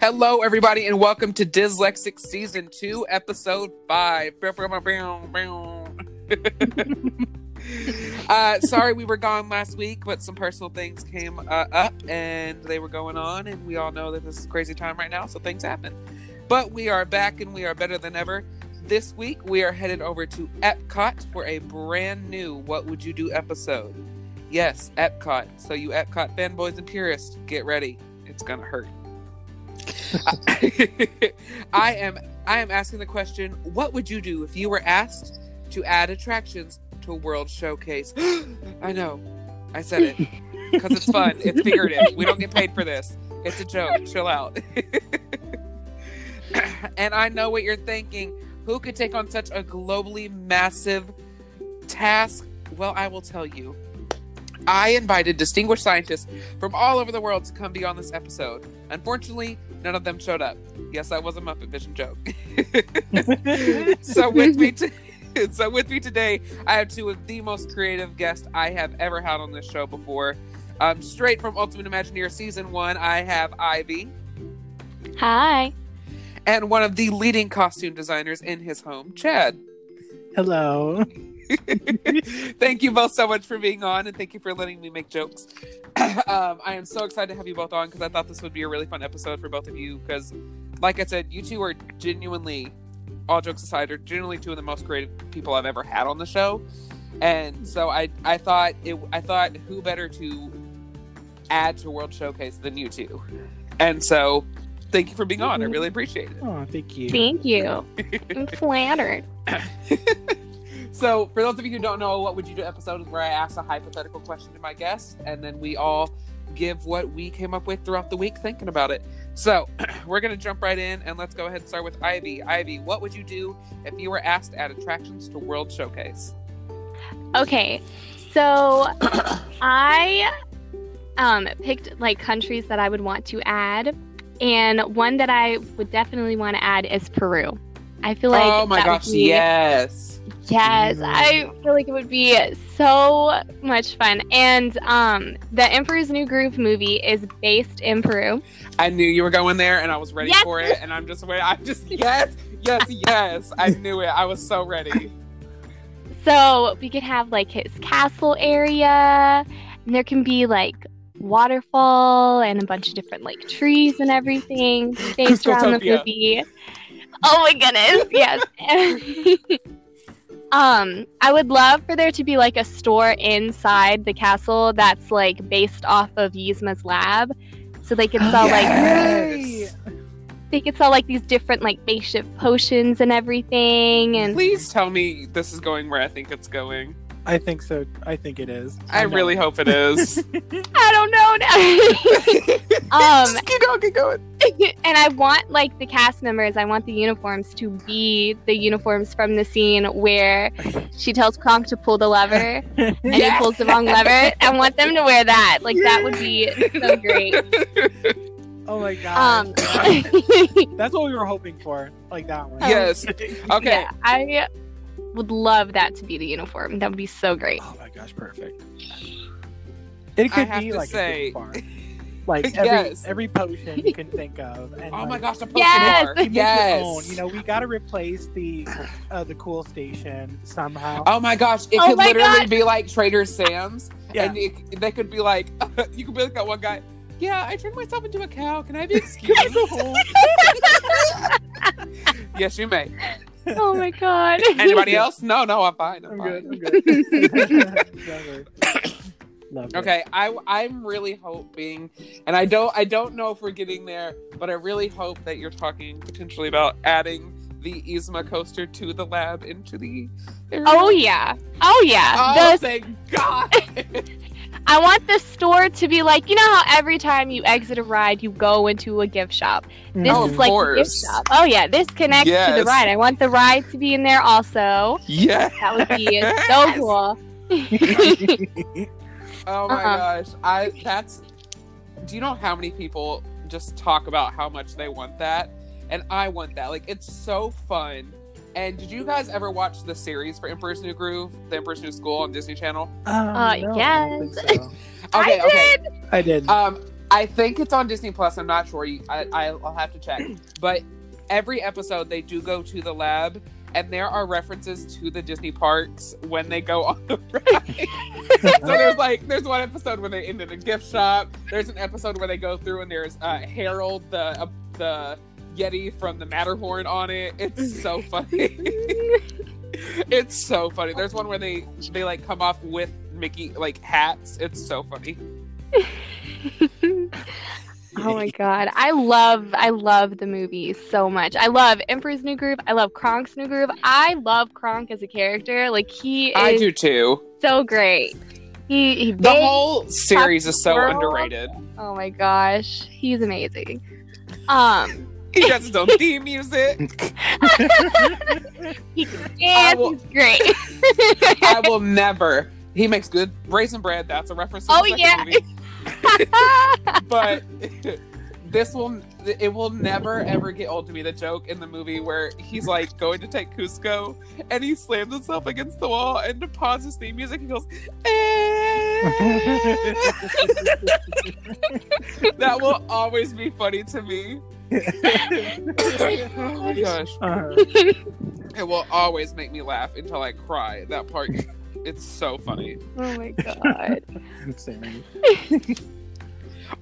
Hello, everybody, and welcome to Dyslexic Season 2, Episode 5. uh, sorry we were gone last week, but some personal things came uh, up and they were going on, and we all know that this is a crazy time right now, so things happen. But we are back and we are better than ever. This week, we are headed over to Epcot for a brand new What Would You Do episode. Yes, Epcot. So, you Epcot fanboys and purists, get ready. It's gonna hurt. I am I am asking the question, what would you do if you were asked to add attractions to a world showcase? I know. I said it. Because it's fun. It's figurative. We don't get paid for this. It's a joke. Chill out. and I know what you're thinking. Who could take on such a globally massive task? Well, I will tell you. I invited distinguished scientists from all over the world to come be on this episode. Unfortunately, none of them showed up. Yes, that was a Muppet Vision joke. so with me, t- so with me today, I have two of the most creative guests I have ever had on this show before. Um, straight from Ultimate Imagineer season one, I have Ivy. Hi. And one of the leading costume designers in his home, Chad. Hello. thank you both so much for being on and thank you for letting me make jokes. um, I am so excited to have you both on because I thought this would be a really fun episode for both of you because, like I said, you two are genuinely, all jokes aside, are genuinely two of the most creative people I've ever had on the show. And so I, I thought it, I thought who better to add to World Showcase than you two. And so thank you for being on. I really appreciate it. Oh, thank you. Thank you. I'm flattered. So, for those of you who don't know, what would you do episode is where I ask a hypothetical question to my guest, and then we all give what we came up with throughout the week thinking about it. So, we're going to jump right in and let's go ahead and start with Ivy. Ivy, what would you do if you were asked to add attractions to World Showcase? Okay. So I um picked like countries that I would want to add and one that I would definitely want to add is Peru. I feel like oh my gosh, yes. Yes, I feel like it would be so much fun. And um, the Emperor's New Groove movie is based in Peru. I knew you were going there and I was ready Yes. for it. And I'm just waiting. I'm just, yes, yes, yes. I knew it. I was so ready. So we could have like his castle area, and there can be like waterfall and a bunch of different like trees and everything based around the movie. Oh my goodness, yes. um, I would love for there to be like a store inside the castle that's like based off of Yzma's lab. So they could sell like Yes. they could sell like these different like spaceship potions and everything and Please tell me this is going where I think it's going. I think so. I think it is. I know. really hope it is. I don't know now. um Just keep going, keep going. and I want like the cast members, I want the uniforms to be the uniforms from the scene where she tells Kronk to pull the lever and he pulls the wrong lever. I want them to wear that. Like that would be so great. oh my god. Um That's what we were hoping for. Like that one. Yes. Okay. yeah, I would love that to be the uniform. That would be so great. Oh my gosh, perfect. It could have be to like say- a bar. Like every Yes. every potion you can think of. And Oh like, my gosh, the potion Yes! bar. you make Yes. your own. You know, we got to replace the uh, the cool station somehow. Oh my gosh, it Oh could literally God. be like Trader Sam's. Yeah. And it, they could be like, you could be like that one guy. Yeah, I turned myself into a cow. Can I be excused? yes, you may. Oh my god. Anybody else? No, no, I'm fine. I'm, I'm fine. good. I'm good. Exactly. Love it. Okay, I I'm really hoping, and I don't I don't know if we're getting there, but I really hope that you're talking potentially about adding the Yzma coaster to the lab into the. area. Oh yeah. Oh yeah. Oh, The thank God! I want the store to be like, you know how every time you exit a ride, you go into a gift shop. Mm-hmm. This Oh, is of like the course. gift shop. Oh yeah, this connects to the ride. I want the ride to be in there also. yeah. That would be so cool. Oh my Uh-uh. gosh, I that's. Do you know how many people just talk about how much they want that, and I want that. Like it's so fun. And did you guys ever watch the series for Emperor's New Groove, The Emperor's New School on Disney Channel? Um, Uh, no, I so. Okay, I okay. did. I did. Um, I think it's on Disney Plus. I'm not sure. I, I, I'll have to check. But every episode, they do go to the lab, and there are references to the Disney parks when they go on the ride. so there's like, there's one episode where they end in a gift shop. There's an episode where they go through and there's uh, Harold, the uh, the Yeti from the Matterhorn on it. It's so funny. it's so funny. There's one where they they like come off with Mickey like hats. It's so funny. oh my god. I love I love the movie so much. I love Emperor's New Groove. I love Kronk's New Groove. I love Kronk as a character. Like he I do too. so great. He, he The big. whole series is so World. underrated. Oh my gosh. He's amazing. Um He has his own theme music. he can dance, will- he's great. I will never. He makes good raisin bread. That's a reference to the Oh, yeah. movie. But this will it will never ever get old to me. The joke in the movie where he's like going to take Kuzco and he slams himself against the wall and to pause his theme music he goes. "Eh." that will always be funny to me. Oh my gosh. Uh, It will always make me laugh until I cry. That part, it's so funny. oh my god.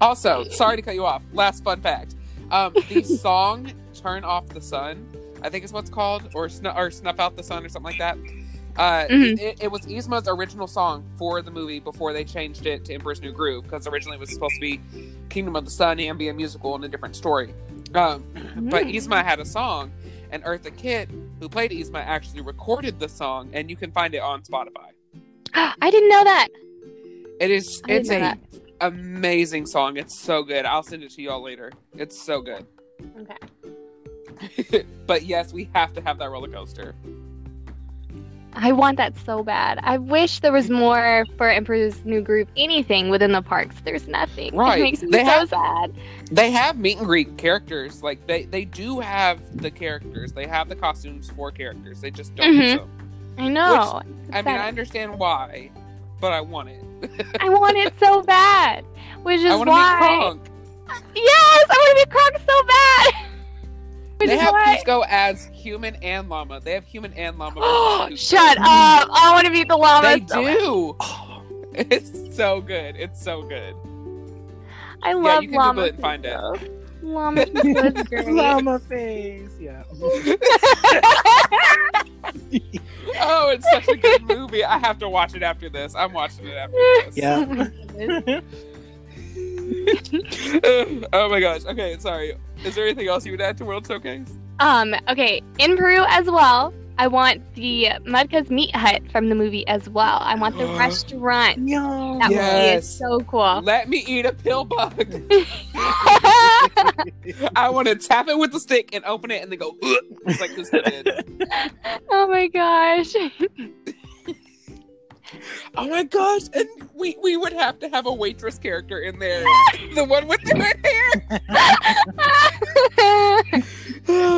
Also, sorry to cut you off. Last fun fact: um, the song "Turn Off the Sun," I think is what's called, or snu- or "Snuff Out the Sun" or something like that. Uh, Mhm. it, it was Yzma's original song for the movie before they changed it to Emperor's New Groove because originally it was supposed to be Kingdom of the Sun and be a musical and a different story. Um, but Mm. Yzma had a song, and Eartha Kitt, who played Yzma, actually recorded the song, and you can find it on Spotify. I didn't know that. It is. It's a that. amazing song. It's so good. I'll send it to y'all later. It's so good. Okay. but yes, we have to have that roller coaster. I want that so bad. I wish there was more for Emperor's New Groove. Anything within the parks. There's nothing. Right. It makes me They so have- sad. They have meet and greet characters. Like they they do have the characters. They have the costumes for characters. They just don't Mhm. them. I know. I mean, I understand why, but I want it. I want it so bad. Which is I want to why. meet Kronk. Yes, I want to be Kronk so bad. Which They have why. Kuzco as human and llama. They have human and llama. Oh, shut up! I want to be the llama. They oh so bad. do. It's so good. It's so good. I love llama. you can llama. Google it and find it. Llama Kuzco is great. Llama face. Yeah. Oh, it's such a good movie. I have to watch it after this. I'm watching it after this. Yeah. oh my gosh. Okay, sorry. Is there anything else you would add to World Showcase? Um, okay, in Peru as well, I want the Mudka's Meat Hut from the movie as well. I want the restaurant. No. That Yes. movie is so cool. Let me eat a pill bug. I want to tap it with the stick and open it and then go, like this oh my gosh. Oh my gosh. And we, we would have to have a waitress character in there. the one with the red hair.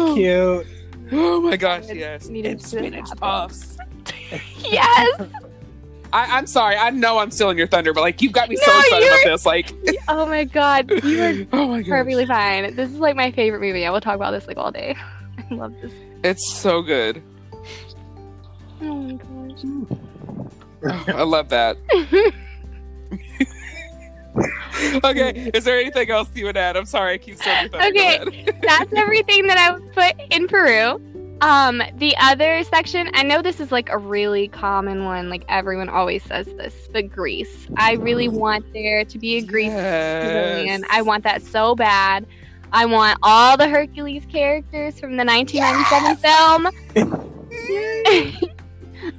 Cute. Oh my gosh, yes. Needed It's to spinach happen. puffs. yes. I, I'm sorry. I know I'm stealing your thunder, but like, you've got me so excited about this. Like, Oh my god. You are oh my perfectly fine. This is like my favorite movie. I will talk about this like all day. I love this. It's so good. Oh my gosh. Oh, I love that. okay, is there anything else you would add? I'm sorry, I keep saying that. Okay. That's everything that I would put in Peru. Um, the other section, I know this is like a really common one, like everyone always says this, but Greece. I really want there to be a Greece pavilion. I want that so bad. I want all the Hercules characters from the 1997 film.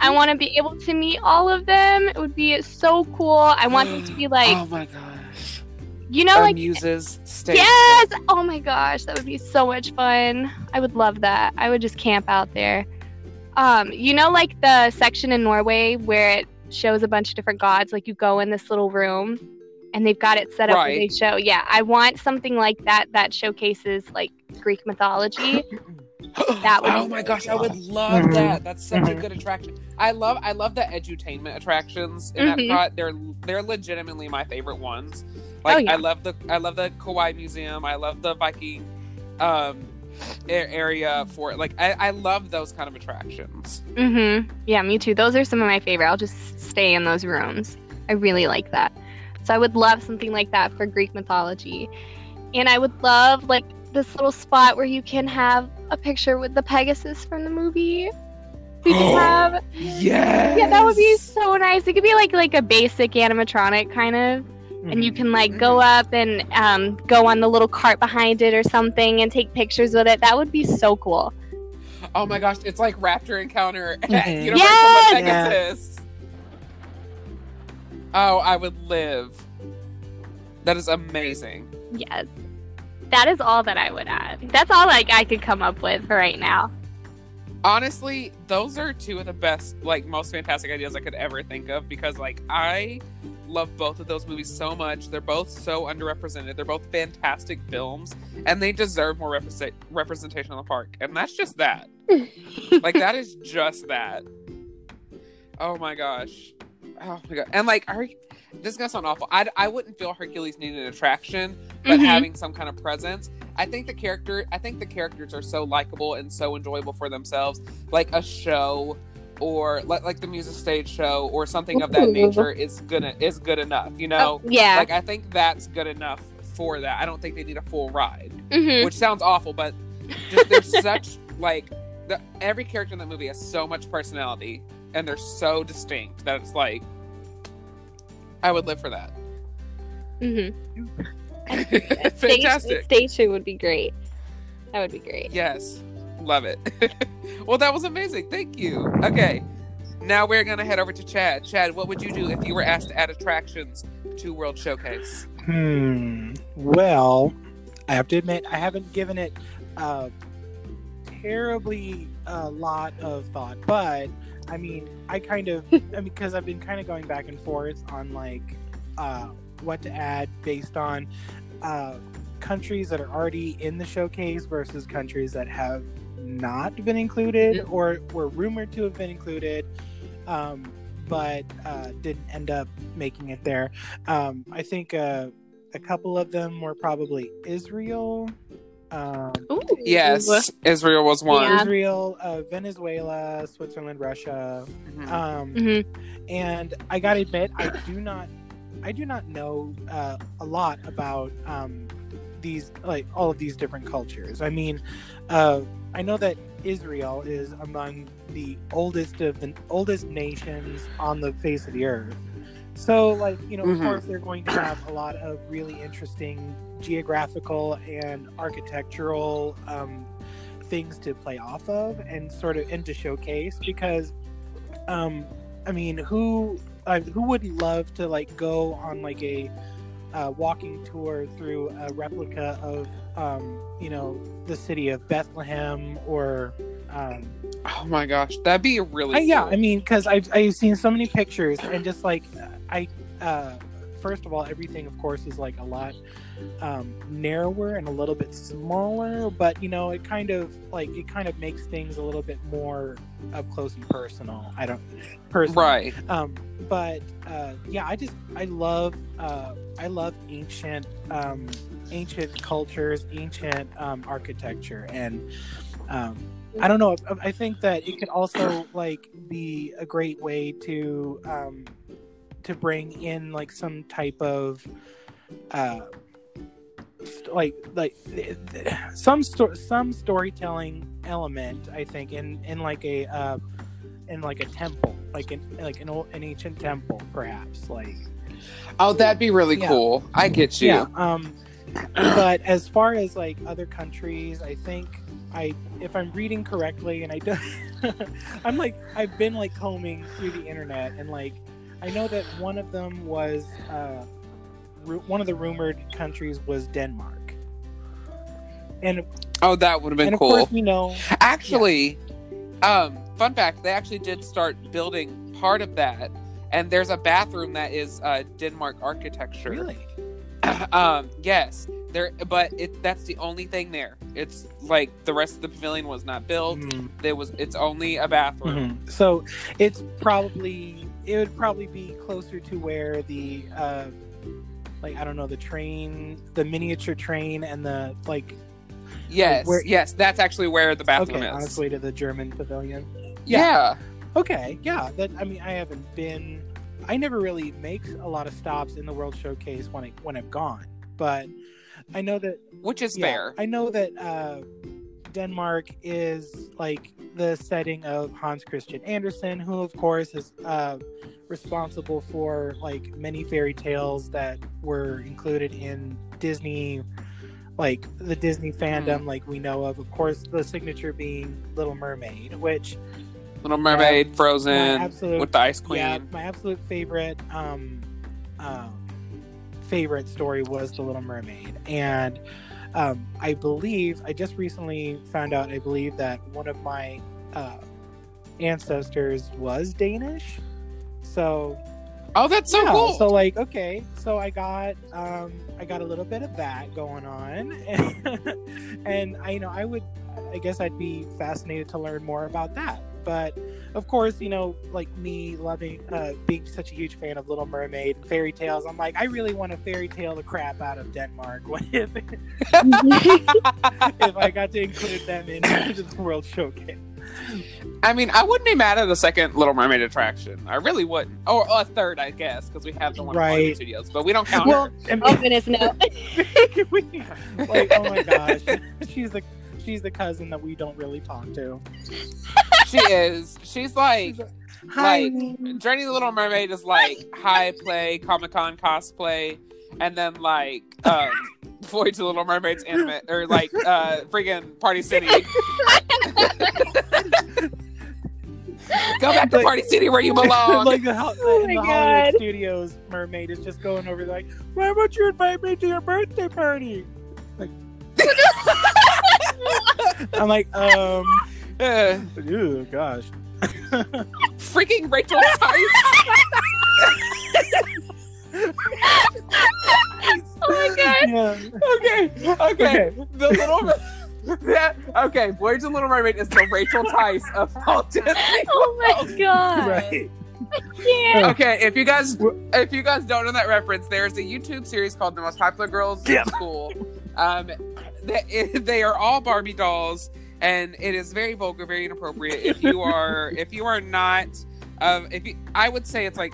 I want to be able to meet all of them. It would be so cool. I want them to be like, oh my gosh. you know, Our like muses stay. Yes! Oh my gosh, that would be so much fun. I would love that. I would just camp out there. Um, you know, like the section in Norway where it shows a bunch of different gods. Like you go in this little room, and they've got it set up where they show. Yeah, I want something like that that showcases like Greek mythology. That would oh be my really gosh, I would love Mhm. that. That's such a Mhm. good attraction. I love I love the edutainment attractions in Mhm. Epcot. They're they're legitimately my favorite ones. Like Oh, yeah. I love the I love the Kauai Museum. I love the Viking um area for like I, I love those kind of attractions. Mm-hmm. Yeah, me too. Those are some of my favorite. I'll just stay in those rooms. I really like that. So I would love something like that for Greek mythology. And I would love like this little spot where you can have a picture with the Pegasus from the movie. You can have Yes. Yeah, that would be so nice. It could be like like a basic animatronic kind of and you can like go up and um, go on the little cart behind it or something and take pictures with it. That would be so cool. Oh my gosh, it's like Raptor Encounter at Mhm. Universal Yes! with Pegasus. Oh, I would live. That is amazing. Yes. That is all that I would add. That's all like I could come up with for right now. Honestly, those are two of the best, like most fantastic ideas I could ever think of because like I love both of those movies so much. They're both so underrepresented. They're both fantastic films and they deserve more represent- representation in the park. And that's just that. like that is just that. Oh my gosh. Oh my god. And like are this is gonna sound awful. I, I wouldn't feel Hercules needed attraction, but Mhm. having some kind of presence. I think the character I think the characters are so likable and so enjoyable for themselves. Like a show or like like the music stage show or something of that nature is gonna is good enough, you know? Oh, yeah. Like I think that's good enough for that. I don't think they need a full ride Mhm. which sounds awful, but just, there's such like the, every character in the movie has so much personality and they're so distinct that it's like I would live for that. Mm-hmm. Fantastic. Stage, station would be great. That would be great. Yes, love it. well, that was amazing. Thank you. Okay, now we're gonna head over to Chad. Chad, what would you do if you were asked to add attractions to World Showcase? Hmm. Well, I have to admit, I haven't given it a terribly a lot of thought, but I mean, I kind of, I mean, because I've been kind of going back and forth on like uh, what to add based on uh, countries that are already in the showcase versus countries that have not been included or were rumored to have been included. Um, but uh, didn't end up making it there. Um, I think uh, a couple of them were probably Israel. Um, Ooh. Yes, Israel was one. Yeah. Israel, uh, Venezuela, Switzerland, Russia, Mhm. um, Mhm. and I gotta admit, I do not, I do not know uh, a lot about um, these, like all of these different cultures. I mean, uh, I know that Israel is among the oldest of the oldest nations on the face of the earth. So, like, you know, Mhm. of course, they're going to have a lot of really interesting geographical and architectural um, things to play off of and sort of and to showcase because um i mean who uh, who wouldn't love to like go on like a uh, walking tour through a replica of um you know the city of bethlehem or um Oh my gosh, that'd be a really I, yeah i mean because i've i've seen so many pictures and just like i uh first of all everything of course is like a lot um, narrower and a little bit smaller, but you know, it kind of like it kind of makes things a little bit more up close and personal. I don't personally, right. Um, but uh, yeah, I just I love uh, I love ancient um, ancient cultures, ancient um, architecture, and um, I don't know. I, I think that it could also like be a great way to um, to bring in like some type of uh, st- like like some sto- some storytelling element. I think in in like a uh, in like a temple, like in like an old, an ancient temple, perhaps like Oh, that'd be really Yeah. cool. I get you. yeah. Um, but as far as like other countries, I think I, if I'm reading correctly, and I don't, I'm like I've been like combing through the internet, and like I know that one of them was uh, one of the rumored countries was Denmark, and Oh, that would have been and of cool. course we know Actually, um, fun fact: they actually did start building part of that, and there's a bathroom that is uh, Denmark architecture. really um, yes, There, but it that's the only thing there. It's like the rest of the pavilion was not built. Mhm. There was it's only a bathroom. Mhm. So it's probably it would probably be closer to where the uh like I don't know the train, the miniature train, and the like. Yes, Where- yes, that's actually where the bathroom okay, on is. its way to the German pavilion. yeah. Okay, yeah. That I mean, I haven't been. I never really make a lot of stops in the World Showcase when I when I've gone, but I know that which is yeah, fair. I know that uh, Denmark is like the setting of Hans Christian Andersen, who of course is uh, responsible for like many fairy tales that were included in Disney, like the Disney fandom, like we know of. Of course, the signature being Little Mermaid, which Little Mermaid, my Frozen, absolute with the Ice Queen. yeah, my absolute favorite um, um, favorite story was The Little Mermaid, and um, I believe I just recently found out. I believe that one of my uh, ancestors was Danish, so Oh, that's so yeah, cool. So like, okay, so I got um I got a little bit of that going on, and, I you know I would I guess I'd be fascinated to learn more about that. But of course, you know, like me loving uh being such a huge fan of Little Mermaid and fairy tales, I'm like I really want to fairy tale the crap out of Denmark if, if I got to include them in the World Showcase. I mean, I wouldn't be mad at a second Little Mermaid attraction. I really wouldn't. Or a third, I guess, because we have the one in Right. Studios, but we don't count Well, her. oh goodness, no. Like oh my gosh, she's the she's the cousin that we don't really talk to. She is. She's like, She's Hi. like Journey the Little Mermaid is like high play, Comic Con cosplay, and then like um Voyage to the Little Mermaid's anime or like uh friggin' Party City. Go back to Like- Party City where you belong. like the, Hol- Oh in the Hollywood Studios mermaid is just going over like, why won't you invite me to your birthday party? Like, I'm like, um, Uh, ooh, gosh. freaking Rachel Tice. Oh my god. Yeah. okay, okay. The little. Yeah, okay, Voyage of the Little Mermaid is the Rachel Tice of Walt Disney. Oh my god. Right. Yeah. Okay, if you guys if you guys don't know that reference, there's a YouTube series called "The Most Popular Girls Yeah. in School." Um, they, they are all Barbie dolls, and it is very vulgar, very inappropriate. If you are if you are not, um, if you, I would say it's like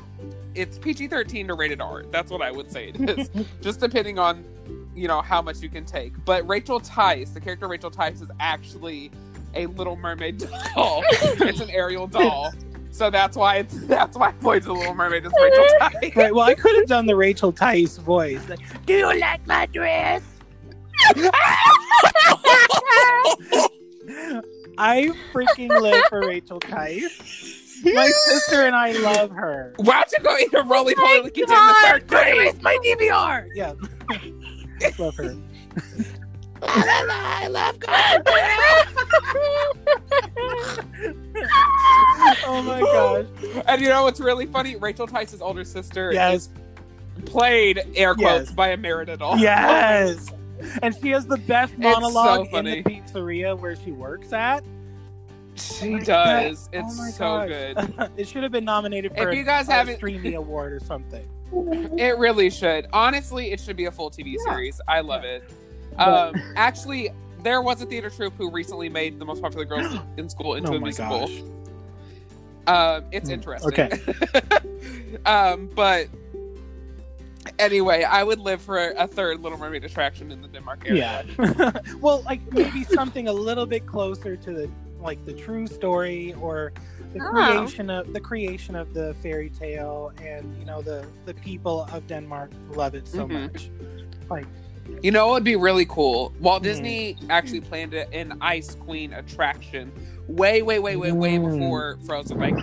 it's PG-13 to rated R. That's what I would say it is, just depending on you know how much you can take. But Rachel Tice, the character Rachel Tice, is actually a Little Mermaid doll. it's an Ariel doll. So that's why it's that's why of the Little Mermaid is Rachel Tice. Right. Well, I could have done the Rachel Tice voice. Like, Do you like my dress? I freaking live for Rachel Tice. My sister and I love her. Why don't you go eat a roly poly my like you did in the third grade? Where's my DVR? Yeah. I love her. I love Oh my gosh. And you know what's really funny? Rachel Tice's older sister Yes. is played air quotes Yes. by a Merida doll. Yes. And she has the best It's so monologue in the pizzeria where she works at. she does. Oh It's my so gosh. good. it should have been nominated for If for you guys a haven't- Streamy Award or something. It really should. Honestly, it should be a full TV Yeah. series. I love Yeah. it. Um, actually, there was a theater troupe who recently made the most popular girls in school into oh a my musical. Um, it's Hmm, interesting. um, but anyway, I would live for a, a third Little Mermaid attraction in the Denmark area. Yeah. well, like maybe something a little bit closer to the like the true story or the Oh. creation of the creation of the fairy tale and you know the the people of Denmark love it so Mhm. much. Like You know, it would be really cool. Walt Hmm. Disney actually planned an Ice Queen attraction way, way, way, way, way Mm. before Frozen. Like,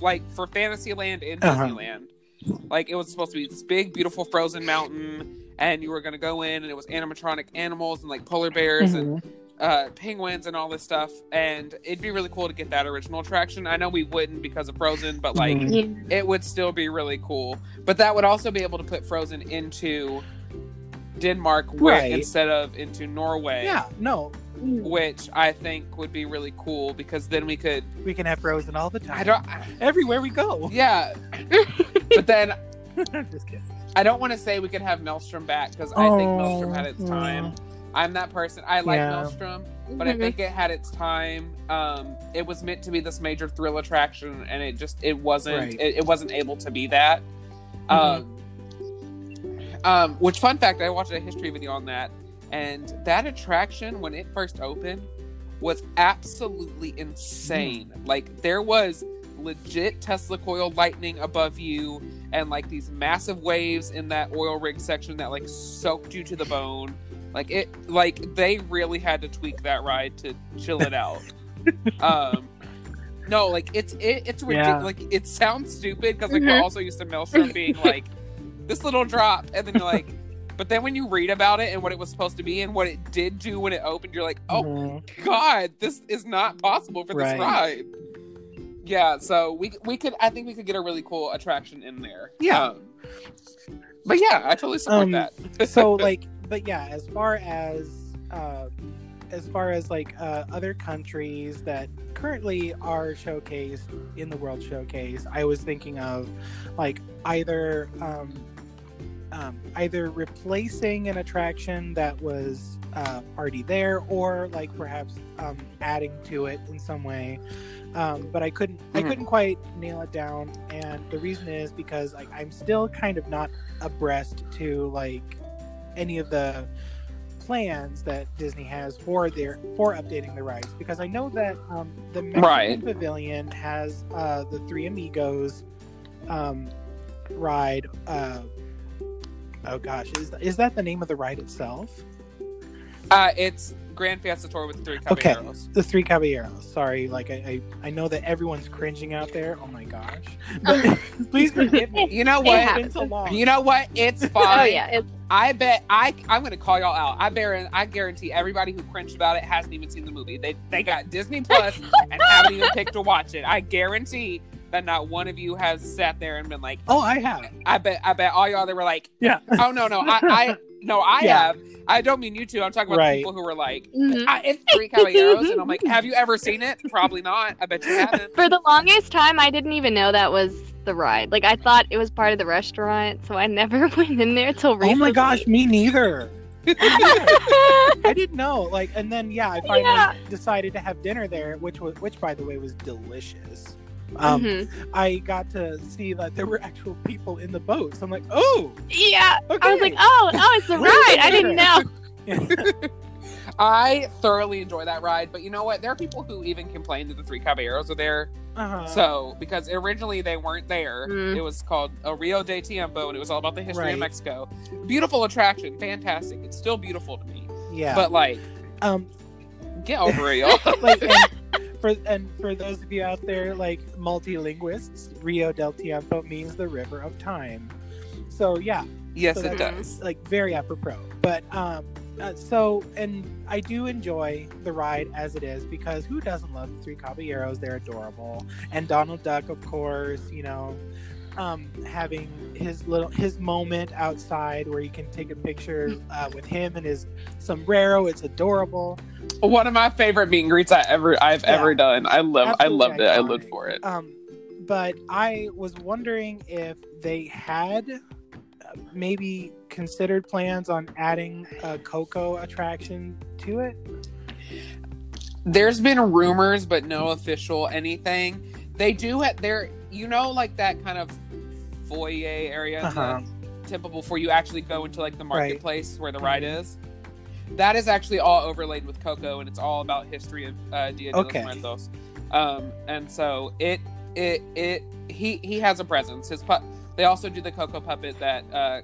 like for Fantasyland and Uh-huh. Disneyland. Like it was supposed to be this big, beautiful frozen mountain, and you were going to go in, and it was animatronic animals and like polar bears and mhm. uh, penguins and all this stuff. And it'd be really cool to get that original attraction. I know we wouldn't because of Frozen, but like Mhm. It would still be really cool. But that would also be able to put Frozen into Denmark Right. instead of into Norway. Yeah, no, Which I think would be really cool because then we could. we can have Frozen all the time. I don't. Everywhere we go. Yeah, but then Just kidding. I don't want to say we could have Maelstrom back because I think Maelstrom had its Oh, time. I'm that person. I like Yeah. Maelstrom, but I Mhm. think it had its time. Um, it was meant to be this major thrill attraction, and it just it wasn't. Right. It, it wasn't able to be that. Mhm. Um, um, which fun fact? I watched a history video on that, and that attraction when it first opened was absolutely insane. Like there was legit Tesla coil lightning above you, and like these massive waves in that oil rig section that like soaked you to the bone. Like it, like they really had to tweak that ride to chill it out. um, no, like it's it, it's ridiculous. Yeah. Like it sounds stupid because like we're Mhm. also used to Maelstrom being like this little drop, and then you're like, but then when you read about it and what it was supposed to be and what it did do when it opened, you're like, oh Mhm. god, this is not possible for Right. this ride. Yeah, so we we could I think we could get a really cool attraction in there. Yeah. Um, but yeah, I totally support Um, that. so like but yeah as far as uh as far as like uh other countries that currently are showcased in the world showcase i was thinking of like either um um, either replacing an attraction that was uh, already there or like perhaps um, adding to it in some way um, but i couldn't i Mhm. couldn't quite nail it down and the reason is because like i'm still kind of not abreast to like any of the plans that disney has for their for updating the rides because i know that um, the Mexican Right. pavilion has uh, the three amigos um, ride uh, oh gosh is, is that the name of the ride itself Uh, it's Grand Fiesta Tour with the three Okay. the three caballeros sorry like I, I i know that everyone's cringing out there oh my gosh but please forgive me You know It what? it's happens. been so long You know what? It's fine. Oh yeah, it's I bet I I'm gonna call y'all out. I bear I guarantee everybody who cringed about it hasn't even seen the movie. They they got Disney Plus and haven't even picked to watch it. I guarantee that not one of you has sat there and been like, oh i have I bet I bet all y'all they were like, yeah oh no no I I no I Yeah. have. I don't mean you two. I'm talking about the Right. people who were like, Mhm. I, it's Three Caballeros, and I'm like, have you ever seen it? Probably not. I bet you haven't. for the longest time I didn't even know that was the ride. Like I thought it was part of the restaurant, so I never went in there till oh my gosh me neither I didn't know. Like, and then yeah, I finally Yeah. decided to have dinner there, which was, which by the way was delicious. Um, Mhm. I got to see that there were actual people in the boat. So I'm like, oh, Yeah, okay. I was like, oh, oh, it's a ride. I didn't know. I thoroughly enjoy that ride, but you know what? There are people who even complain that the Three Caballeros are there. uh-huh. So, because originally they weren't there, Mm. it was called a Rio de Tiempo, and it was all about the history Right. of Mexico. Beautiful attraction, fantastic. It's still beautiful to me, yeah, but like, um, get over it, y'all. like, and for and for those of you out there like multilinguists, Rio del Tiempo means the river of time. So yeah, yes, So it does. like very apropos. But um, uh, so and I do enjoy the ride as it is because who doesn't love the Three Caballeros? They're adorable, and Donald Duck, of course. You know, um, having his little his moment outside where you can take a picture uh, with him and his sombrero. It's adorable. One of my favorite meet and greets I ever I've Yeah. ever done. I love I Absolutely loved it. I iconic. lived for it. Um, but I was wondering if they had uh, maybe considered plans on adding a Coco attraction to it. There's been rumors, but no official anything. They do have there, you know, like that kind of foyer area, Uh-huh. temple before you actually go into like the marketplace where the ride is. That is actually all overlaid with Coco, and it's all about history of uh, Dia de Okay. los Muertos. Um, and so it, it, it, he, he has a presence. His pu- They also do the Coco puppet that, uh,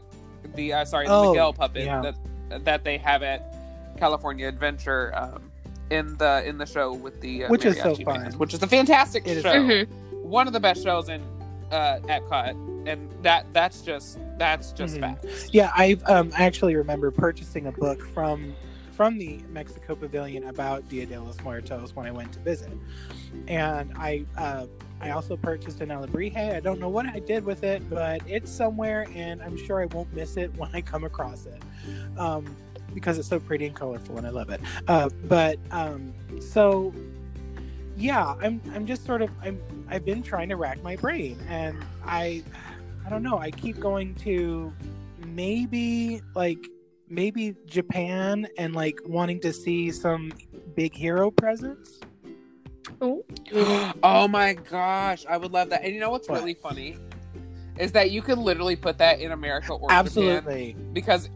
the uh, sorry, the Oh, Miguel puppet yeah. that that they have at California Adventure. Um, in the in the show with the uh, Which is so fun. bands, which is a fantastic It is show, Mhm. one of the best shows in uh, Epcot, and that that's just that's just Mhm. fact. Yeah, I um, I actually remember purchasing a book from from the Mexico Pavilion about Dia de los Muertos when I went to visit, and I uh, I also purchased an alebrije. I don't know what I did with it, but it's somewhere, and I'm sure I won't miss it when I come across it. Um, because it's so pretty and colorful and I love it. Uh, but um, so yeah, I'm I'm just sort of I'm I've been trying to rack my brain and I I don't know, I keep going to maybe like maybe Japan and like wanting to see some big hero presence. oh my gosh, I would love that. And you know what's What? really funny is that you could literally put that in America or Japan Absolutely. because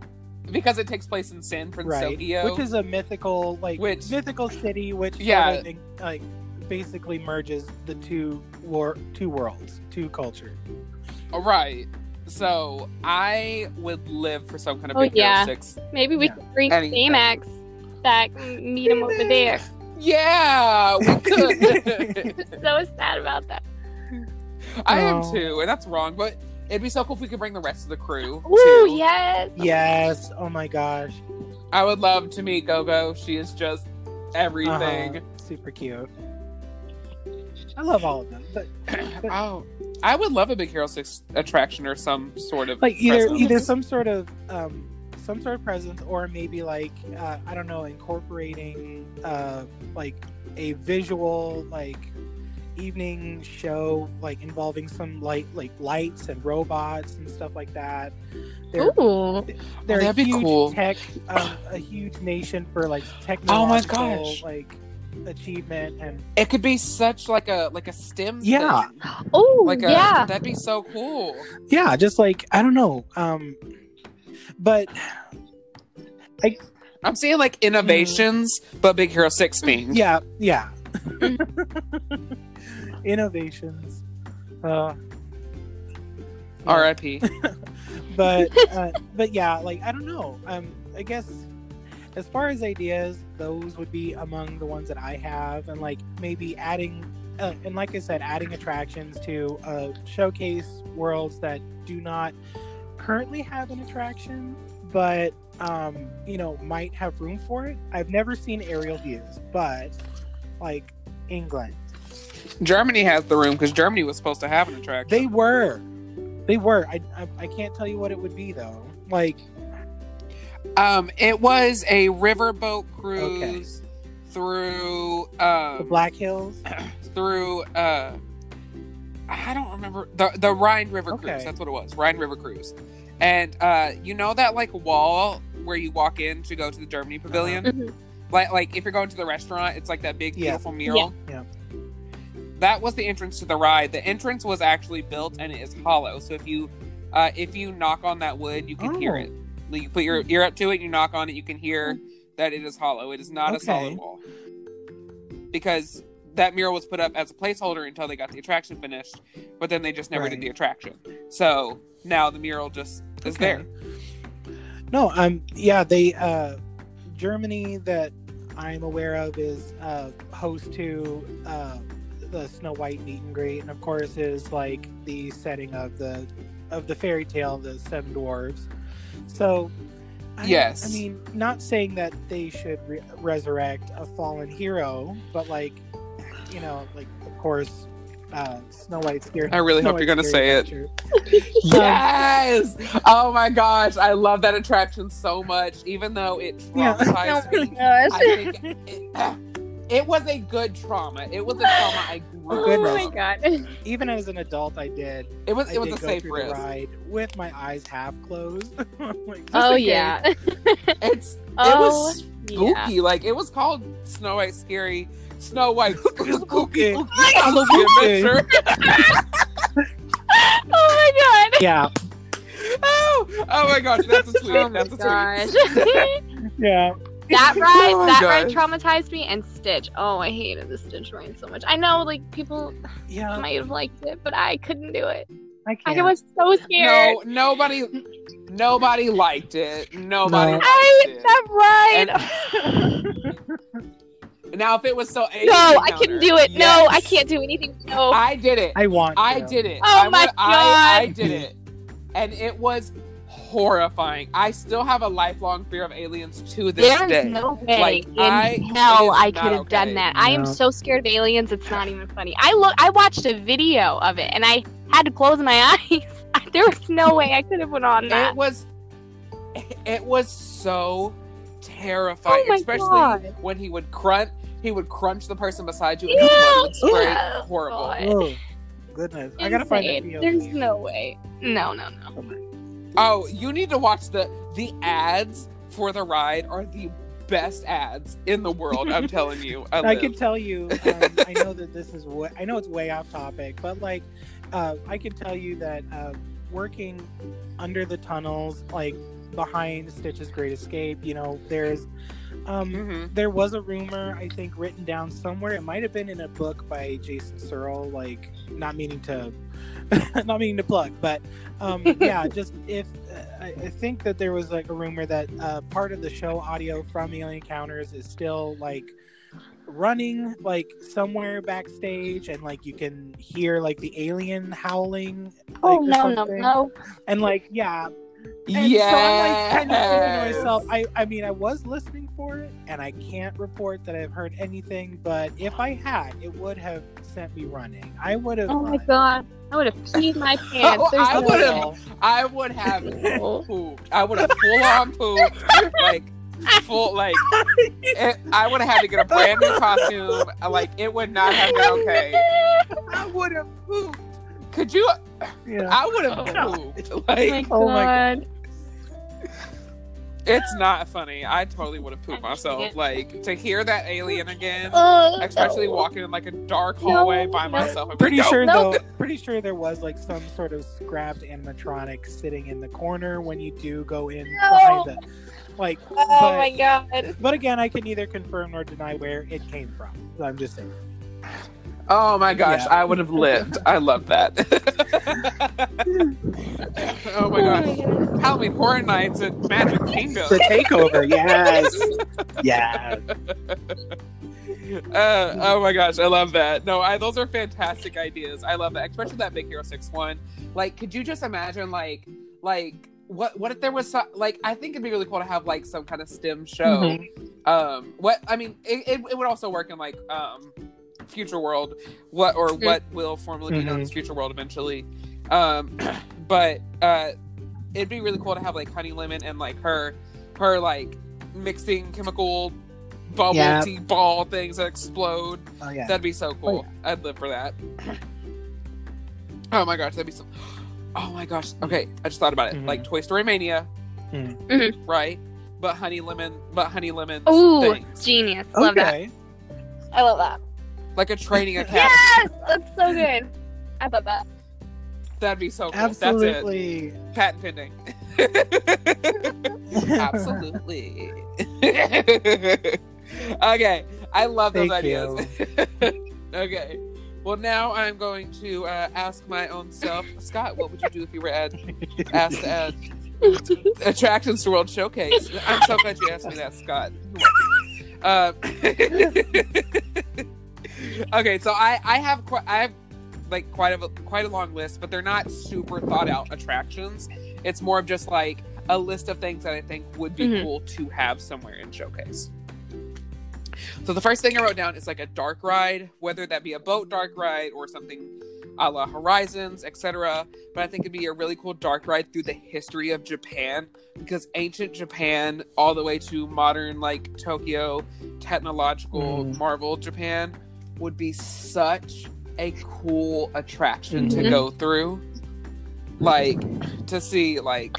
because it takes place in San Right. Francisco. Which is a mythical like Which- mythical city which sort Yeah. of, like basically merges the two war two worlds, two cultures. right. So I would live for some kind of Oh, Big yeah. Hero Six. Maybe we Yeah. could bring Anything. Baymax back meet him over there. Yeah, we could. so sad about that. I am Oh. too, and that's wrong. But it'd be so cool if we could bring the rest of the crew. Ooh, too. yes. Yes. Oh my gosh. I would love to meet Gogo. She is just everything. Uh-huh. Super cute. I love all of them, but oh, I would love a Big Hero Six attraction or some sort of like either present. either some sort of um, some sort of presence, or maybe like uh, I don't know, incorporating uh, like a visual like evening show, like involving some light like lights and robots and stuff like that. They're Ooh. they're Oh, that'd be a huge cool. tech, um, a huge nation for like technological gosh. like achievement and It could be such like a like a STEM. Yeah. Oh, like a, yeah. that'd be so cool. yeah, just like I don't know, um, but i i'm seeing like innovations, but Big Hero Six themed. yeah, yeah, innovations. Uh, yeah. R.I.P. but uh, but yeah, like I don't know. Um, I guess as far as ideas, those would be among the ones that I have, and like maybe adding, uh, and like I said, adding attractions to uh, showcase worlds that do not currently have an attraction, but um, you know might have room for it. I've never seen aerial views, but like England, Germany has the room because Germany was supposed to have an attraction. they were, they were. I, I I can't tell you what it would be though. Like Um, it was a riverboat cruise through the um Black Hills. through uh I don't remember the the Rhine River Okay. cruise. That's what it was. Rhine River cruise. And uh you know that like wall where you walk in to go to the Germany pavilion? Mhm. Like like if you're going to the restaurant, it's like that big Yeah. beautiful mural. Yeah. That was the entrance to the ride. The entrance was actually built and it is hollow. So if you uh if you knock on that wood, you can hear Oh. it. You put your ear up to it, you knock on it, you can hear that it is hollow. It is not a solid wall. Because that mural was put up as a placeholder until they got the attraction finished, but then they just never Right. did the attraction. So now the mural just is Okay. there. No, um, yeah, they uh, Germany that I'm aware of is uh, host to uh, the Snow White meet and greet, and of course is like the setting of the of the fairy tale, the Seven Dwarves. So, I, Yes. I mean, not saying that they should re- resurrect a fallen hero, but like, you know, like of course, uh, Snow White's here. I really Snow hope you're gonna Scary say it. Yes! Oh my gosh, I love that attraction so much, even though it Yeah. Oh traumatized my me. gosh. I think it, it was a good trauma. It was a trauma I grew Oh, Oh my god. Even as an adult, I did It was I it was a safe risk. ride with my eyes half closed. Like, Oh yeah. It's it Oh, was yeah. spooky. Like it was called Snow White Scary Snow White Spooky Spooky. Spooky Oh my god. Yeah, oh, oh my gosh, that's a tweet. Oh my that's a gosh. tweet. yeah. That oh ride, Oh my that ride traumatized me, and Stitch. Oh, I hated the Stitch ride so much. I know, like people Yeah, might have liked it, but I couldn't do it. I can't. I was so scared. No, nobody nobody liked it. Nobody No. liked I it. that ride. Now if it was so no, I couldn't do it. No, I can't do anything. No. I did it. I want. I to. did it. Oh I my god, I, I did it, and it was horrifying. I still have a lifelong fear of aliens to this There's day. no way Like, in I- hell I could have okay. done that. I am so scared of aliens. It's not even funny. I look. I watched a video of it, and I had to close my eyes. there was no way I could have went on that. It was it was so terrifying, Oh especially God. when he would crunch he would crunch the person beside you and Yeah. blood would spray. Oh, Horrible. God. Oh, goodness. I gotta find that video. There's no way. No, no, no. Oh Oh, you need to watch the the ads for the ride are the best ads in the world. I'm telling you. I, I can tell you. Um, I know that this is what I know. It's way off topic, but like, uh, I can tell you that uh, working under the tunnels, like behind Stitch's Great Escape, you know, there's. Um, Mhm. there was a rumor, I think, written down somewhere. It might have been in a book by Jason Surrell. Like, not meaning to, not meaning to plug, but um, yeah, just if uh, I, I think that there was like a rumor that uh, part of the show audio from Alien Encounters is still like running like somewhere backstage, and like you can hear like the alien howling. Oh like, or no, no, no. And like, yeah, Yeah. so I'm like kind of to myself, I, I mean, I was listening for it, and I can't report that I've heard anything. But if I had, it would have sent me running. I would have. Oh my run. god. I would have peed my pants. Oh, I no would've- I would have pooped. I would have full on pooped. Like full like it, I would have had to get a brand new costume. Like it would not have been okay. I would have pooped. Could you? Yeah. I would have Oh. pooped. Oh my Like Oh my god. It's not funny. I totally would have pooped myself. Like to hear that alien again, Ugh. especially walking in like a dark hallway No, by no. myself. I'm Pretty like, sure no. though. Pretty sure there was like some sort of scrapped animatronic sitting in the corner when you do go in No. behind the. Like, Oh but, my god. but again, I can neither confirm nor deny where it came from. I'm just saying. Oh my gosh, Yeah. I would have lived. I love that. oh my gosh. Halloween Horror Nights at Magic Kingdom. The takeover, yes, yes. Uh, oh my gosh, I love that. No, I, those are fantastic ideas. I love that, especially that Big Hero Six one. Like, could you just imagine, like, like what what if there was some, like I think it'd be really cool to have like some kind of STEM show. Mhm. Um, what I mean, it, it, it would also work in like um, Future World, what or what will formerly be known Mhm. as Future World eventually. Um, but uh, it'd be really cool to have like Honey Lemon and like her her like mixing chemical bubble Yeah. tea ball things that explode. Oh yeah. That'd be so cool. I'd live for that. oh my gosh, that'd be so. Oh my gosh. Okay, I just thought about it. Mhm. Like Toy Story Mania, Mhm. Mhm. right? But Honey Lemon, but Honey Lemon Ooh, things, genius. Love that. I love that. Like a training academy. Yes! That's so good. I love that. That'd be so cool. Absolutely. That's it. Patent pending. Absolutely. okay, I love those Thank ideas. okay. Well, now I'm going to uh, ask my own self, Scott. What would you do if you were add, asked to add attractions to World Showcase? I'm so glad you asked me that, Scott. Uh, okay, so I I have quite I have like quite a quite a long list, but they're not super thought out attractions. It's more of just like a list of things that I think would be Mhm. cool to have somewhere in Showcase. So the first thing I wrote down is like a dark ride, whether that be a boat dark ride or something a la Horizons, etc. But I think it'd be a really cool dark ride through the history of Japan because ancient Japan, all the way to modern like Tokyo, technological Mm. Marvel Japan, would be such a cool attraction to Mhm. go through. Like to see like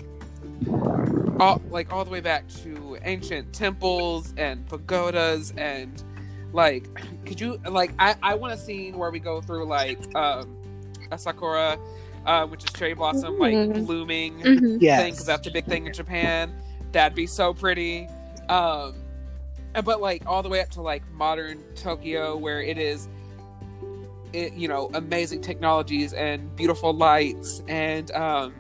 all like all the way back to ancient temples and pagodas and like could you like I, I want a scene where we go through like um a sakura uh, which is cherry blossom like Mhm. blooming Mhm. thing because that's a big thing in Japan. That'd be so pretty. Um, but like all the way up to like modern Tokyo, where it is, it you know, amazing technologies and beautiful lights, and um,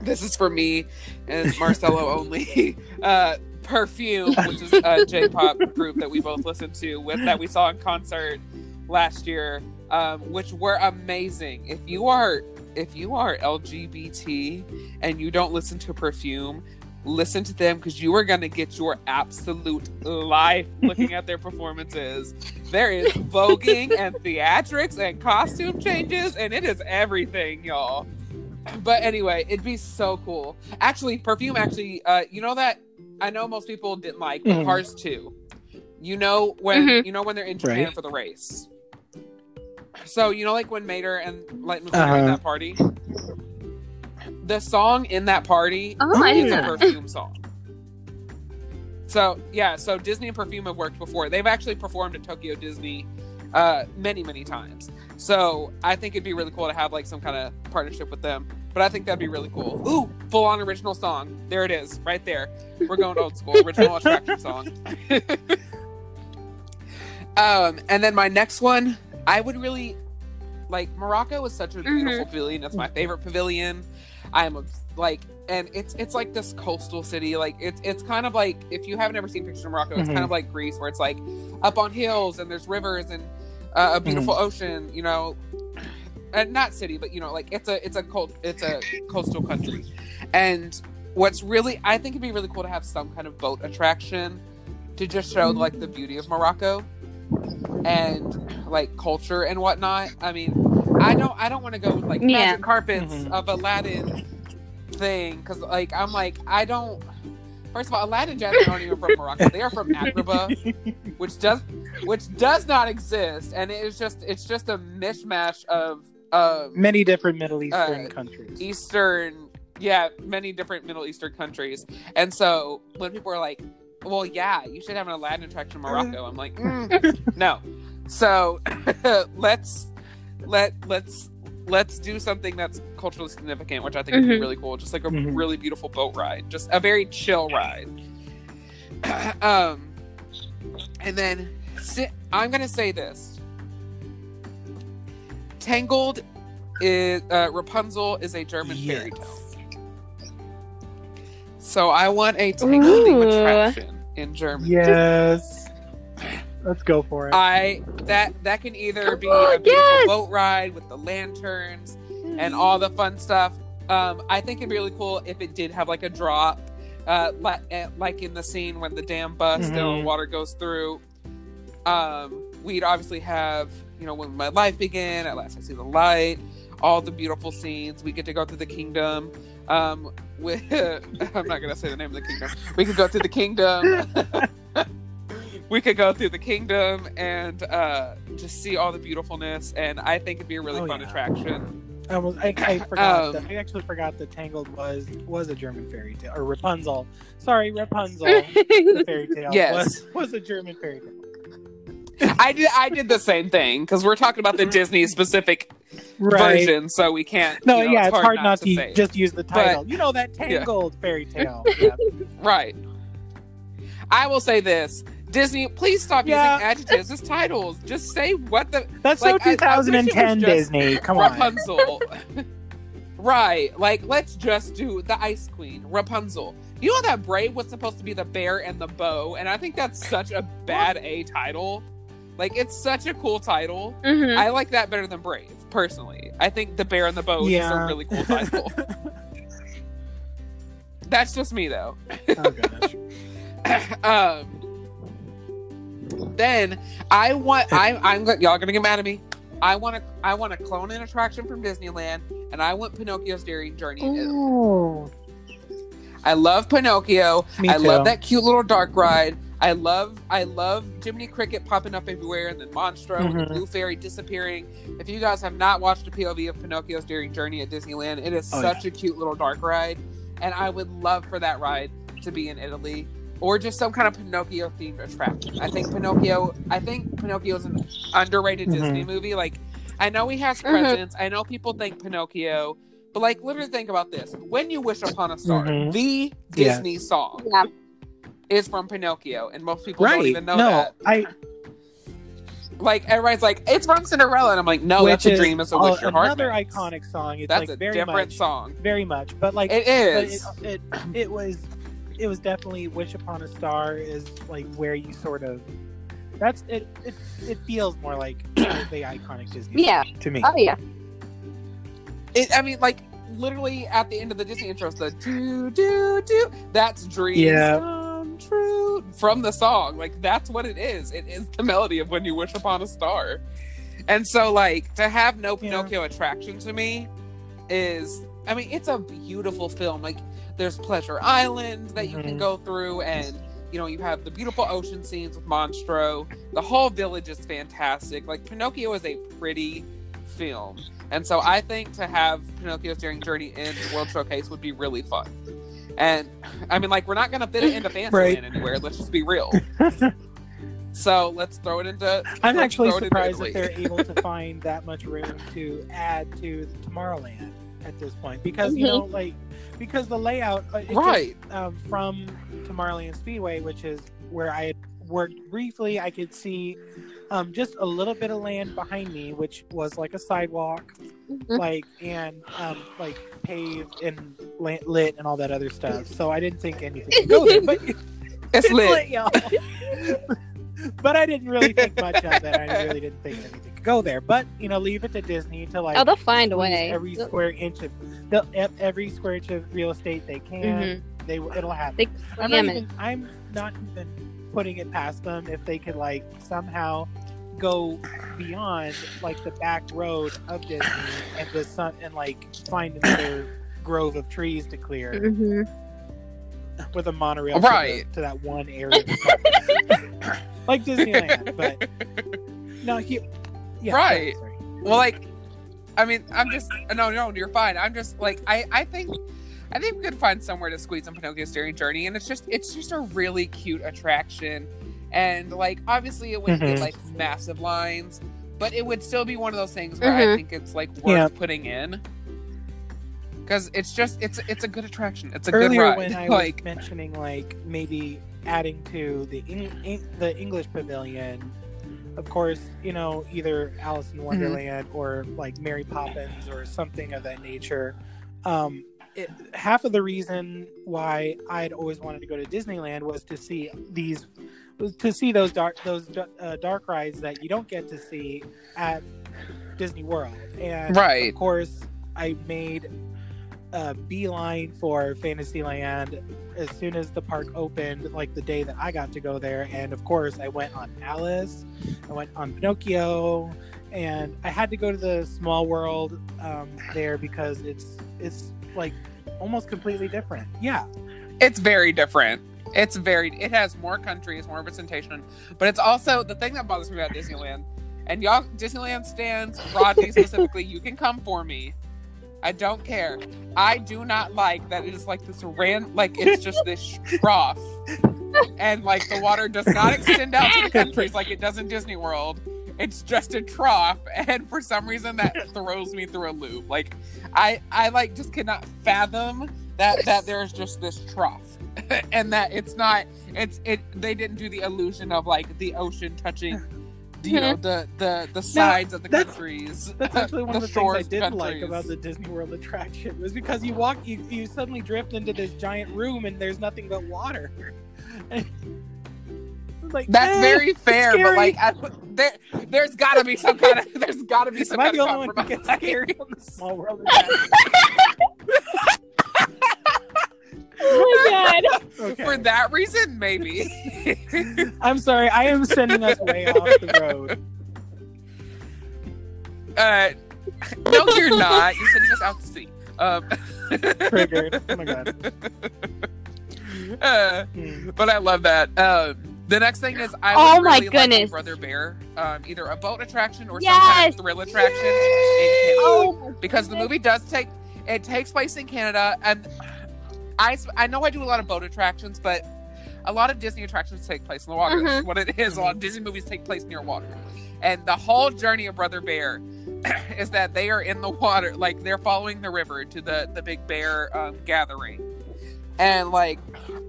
this is for me and Marcelo only. Uh, Perfume, which is a J-pop group that we both listened to with that we saw in concert last year, um, which were amazing. If you are if you are LGBT and you don't listen to Perfume, listen to them because you are going to get your absolute life looking at their performances. There is voguing and theatrics and costume changes, and it is everything, y'all. But anyway, it'd be so cool. Actually, Perfume, actually, uh, you know that I know most people didn't like but Mhm. Cars 2. You know when Mhm. you know when they're in Japan Right. for the race. So you know, like when Mater and Lightning were in Uh-huh. that party, the song in that party Oh, is a perfume song. So yeah, so Disney and Perfume have worked before. They've actually performed at Tokyo Disney uh, many, many times. So I think it'd be really cool to have like some kind of partnership with them. But I think that'd be really cool. Ooh, full on original song. There it is, right there. We're going old school, original attraction song. um, and then my next one, I would really like Morocco is such a beautiful pavilion. It's my favorite pavilion. I'm like, and it's it's like this coastal city. Like it's it's kind of like if you haven't ever seen pictures of Morocco, it's Mhm. kind of like Greece, where it's like up on hills and there's rivers and uh, a beautiful ocean. You know, and not city, but you know, like it's a it's a cold it's a coastal country, and what's really I think it'd be really cool to have some kind of boat attraction to just show like the beauty of Morocco and like culture and whatnot. I mean, I don't I don't want to go with like Yeah. magic carpets Mhm. of Aladdin thing because like I'm like I don't. First of all, Aladdin and Jasmine aren't even from Morocco. They are from Agrabah, which does which does not exist, and it is just it's just a mishmash of um, Many different Middle Eastern Uh, countries. Eastern, yeah, many different Middle Eastern countries. And so when people are like, "Well, yeah, you should have an Aladdin attraction in Morocco," I'm like, mm, "No." So let's let let's let's do something that's culturally significant, which I think would be Mhm. really cool. Just like a Mhm. really beautiful boat ride, just a very chill ride. um, and then si- I'm gonna say this: Tangled is uh, Rapunzel is a German fairy tale. So I want a Tangled attraction in Germany. Yes. Let's go for it. I that that can either be Oh, a beautiful yes! boat ride with the lanterns and all the fun stuff. Um, I think it'd be really cool if it did have like a drop, uh, like, like in the scene when the dam busts Mhm. and water goes through. Um, we'd obviously have, you know, when my life began, at last I see the light, all the beautiful scenes. We get to go through the kingdom. Um, with I'm not gonna say the name of the kingdom. We could go through the kingdom. we could go through the kingdom and uh, just see all the beautifulness. And I think it'd be a really Oh, fun yeah. attraction. I, was, I, I forgot. Um, that, I actually forgot that Tangled was was a German fairy tale or Rapunzel. Sorry, Rapunzel. the fairy tale Yes. was, was a German fairy tale. I did. I did the same thing because we're talking about the Disney specific Right. version, so we can't. No, you know, yeah, it's hard, not, to, say. just use the title. you know that Tangled fairy tale. Yeah. Right. I will say this. Disney, please stop Yeah. using adjectives as titles. Just say what the That's Like, I- so I wish it was 2010 Disney. Come on. Rapunzel. right. Like, let's just do the Ice Queen, Rapunzel. You know that Brave was supposed to be the bear and the bow, and I think that's such a bad A title. Like, it's such a cool title. Mhm. I like that better than Brave, personally. I think the bear and the bow is a really cool title. that's just me, though. oh gosh. um, then I want I I'm y'all gonna get mad at me. I want to I want to clone an attraction from Disneyland, and I want Pinocchio's Daring Journey. in Ooh. I love Pinocchio. Me I too. love that cute little dark ride. I love I love Jiminy Cricket popping up everywhere, and then Monstro and the Mhm. Blue Fairy disappearing. If you guys have not watched a POV of Pinocchio's Daring Journey at Disneyland, it is Oh, such a cute little dark ride, and I would love for that ride to be in Italy or just some kind of Pinocchio themed attraction. I think Pinocchio. I think Pinocchio is an underrated Mhm. Disney movie. Like, I know he has Mhm. presence. I know people think Pinocchio. But like, literally think about this: When you wish upon a star, Mhm. the Yes. Disney song Yeah. is from Pinocchio, and most people Right. don't even know no, that. I Like, everybody's like, "It's from Cinderella," and I'm like, "No, which that's a dream. It's a wish your heart another makes." iconic song. It's That's like a very different much, song. very much, but like It but it, it it was it was definitely "Wish Upon a Star" is like where you sort of that's it. It, it feels more like the iconic Disney. Yeah. song to me. Oh yeah. it, I mean, like literally at the end of the Disney intro, the do do do. That's dreams Yeah. come true from the song. Like that's what it is. It is the melody of "When You Wish Upon a Star." And so, like to have no Yeah. Pinocchio attraction to me is, I mean, it's a beautiful film. Like there's Pleasure Island that you can Mhm. go through, and you know you have the beautiful ocean scenes with Monstro. The whole village is fantastic. Like Pinocchio is a pretty film. And so I think to have Pinocchio's Daring Journey in the World Showcase would be really fun. And I mean, like, we're not going to fit it into Fantasyland Right. anywhere. Let's just be real. so let's throw it into. I'm actually throw it into surprised that they're able to find that much room to add to the Tomorrowland at this point because you Mhm. know like because the layout uh, it just, Right. um, from Tomorrowland Speedway, which is where I had worked briefly, I could see um, just a little bit of land behind me, which was like a sidewalk, Mhm. like and um, like paved and lit and all that other stuff. So I didn't think anything go there, but It's lit. y'all. but I didn't really think much of it. I really didn't think anything could go there. But you know, leave it to Disney to like Oh, they'll find a way. every square inch of they'll- every square inch of real estate they can. They it'll happen. They I'm not even. I'm not even putting it past them if they could like somehow go beyond like the back road of Disney and the sun and like find another grove of trees to clear Mhm. With a monorail to the- Right. to, that one area, like Disneyland. But no, he, yeah, Right. sorry. Well, like, I mean, I'm just. No, no, you're fine. I'm just, like, I, I think. I think we could find somewhere to squeeze in Pinocchio's Daring Journey, and it's just it's just a really cute attraction, and like obviously it wouldn't get Mhm. like massive lines, but it would still be one of those things where I Mhm. think it's like worth Yeah. putting in, because it's just it's it's a good attraction. It's a Earlier good ride. when I like was mentioning like maybe adding to the Eng- Eng- the English Pavilion, of course, you know either Alice Mm-hmm. in Wonderland or like Mary Poppins or something of that nature. Um, it, half of the reason why I'd always wanted to go to Disneyland was to see these, to see those dark those uh, dark rides that you don't get to see at Disney World, and Right. of course, I made a beeline for Fantasyland as soon as the park opened, like the day that I got to go there. And of course, I went on Alice, I went on Pinocchio, and I had to go to the Small World um, there because it's it's like almost completely different. Yeah, it's very different. It's very. It has more countries, more representation, but it's also the thing that bothers me about Disneyland. And y'all, Disneyland stands, Rodney specifically, you can come for me. I don't care. I do not like that it is like this ran like it's just this trough, and like the water does not extend out to the countries like it does in Disney World. It's just a trough, and for some reason that throws me through a loop. Like I, I like just cannot fathom that that there's just this trough, and that it's not. It's it. They didn't do the illusion of like the ocean touching. You know the the the sides of the that's- countries. that's actually one of the things I did like about the Disney World attraction was because you walk, you you suddenly drift into this giant room and there's nothing but water. like That's eh, very fair, but like I, there, there's got to be some kind of there's got to be some Am I the of only one who gets scared on the small world? My god. Okay. For that reason, maybe. I'm sorry, I am sending us way off the road. uh, no, you're not. You're sending us out to sea. Um, Triggered. Oh my god. uh, Hmm. but I love that. Um, the next thing is I Oh would my really like goodness. Brother Bear, um, either a boat attraction or some kind of thrill attraction in Canada. Oh, because the movie does take it takes place in Canada, and I s- I know I do a lot of boat attractions, but a lot of Disney attractions take place in the water. That's Mhm. what it is. A lot of Disney movies take place near water, and the whole journey of Brother Bear is that they are in the water, like they're following the river to the the Big Bear um, gathering, and like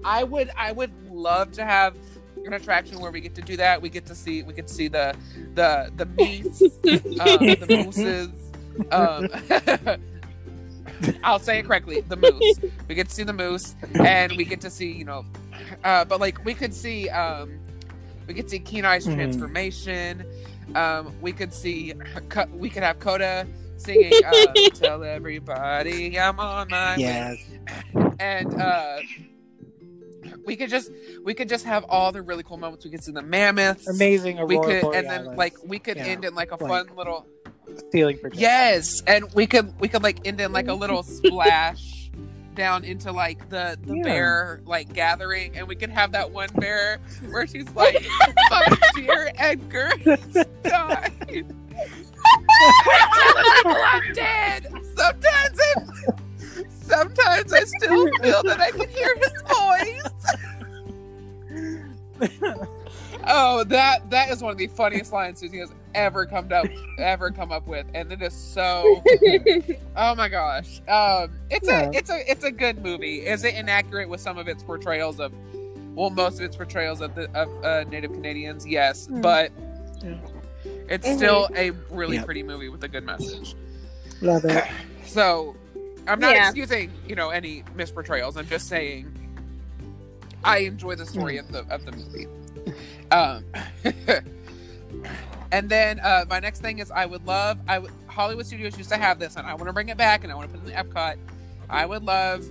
I would I would love to have an attraction where we get to do that. We get to see we get to see the the the meats, um, the mooses. Um, I'll say it correctly. The moose. We get to see the moose, and we get to see you know, uh, but like we could see um, we could see Kenai's Mhm. transformation. Um, we could see we could have Koda singing uh, "Tell Everybody I'm on my way." Yes. and uh we could just we could just have all the really cool moments we could see the mammoths Amazing we Aurora could and then like we could Yeah, end in like a like- fun little ceiling projection. yes and we could we could like end in like a little splash down into like the the Yeah. bear like gathering and we could have that one bear where she's like my dear edgar died I'm dead. Sometimes I, sometimes I still feel that I can hear his oh, that that is one of the funniest lines Susie has ever come up ever come up with, and it is so. Oh my gosh, um, it's Yeah. a it's a it's a good movie. Is it inaccurate with some of its portrayals of, well, most of its portrayals of the of uh, Native Canadians? Yes, Hmm. but. Yeah. It's Mhm. still a really Yeah. pretty movie with a good message. Love it. So, I'm not Yeah. excusing, you know, any misportrayals. I'm just saying I enjoy the story of the of the movie. Um, and then uh, my next thing is I would love I would Hollywood Studios used to have this, and I want to bring it back, and I want to put it in the Epcot. I would love,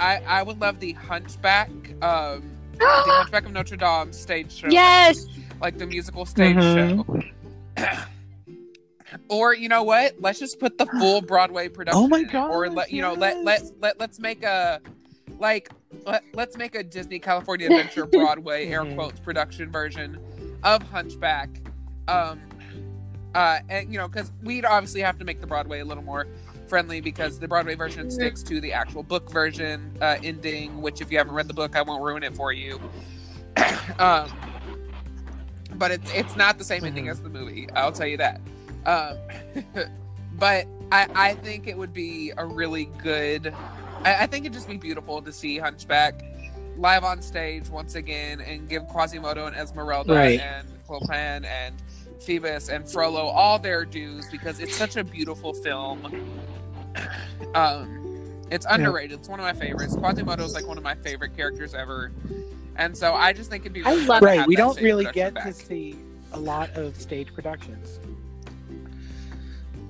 I I would love the Hunchback, um, the Hunchback of Notre Dame stage show yes. like the musical stage Mhm. show. or you know what? Let's just put the full Broadway production. Oh my god! Or let you know let let let let's make a like let, let's make a Disney California Adventure Broadway air Mhm. quotes production version of Hunchback. Um uh and you know cuz we'd obviously have to make the Broadway a little more friendly because the Broadway version sticks to the actual book version uh ending which if you haven't read the book I won't ruin it for you. um but it's it's not the same ending Mhm. as the movie. I'll tell you that. Um, but I I think it would be a really good. I, I think it'd just be beautiful to see Hunchback live on stage once again and give Quasimodo and Esmeralda Right. and Clopin and Phoebus and Frollo all their dues because it's such a beautiful film. Um, it's underrated. It's one of my favorites. Quasimodo is like one of my favorite characters ever. And so I just think it'd be I really love Right. We don't really production get to see a lot of stage productions.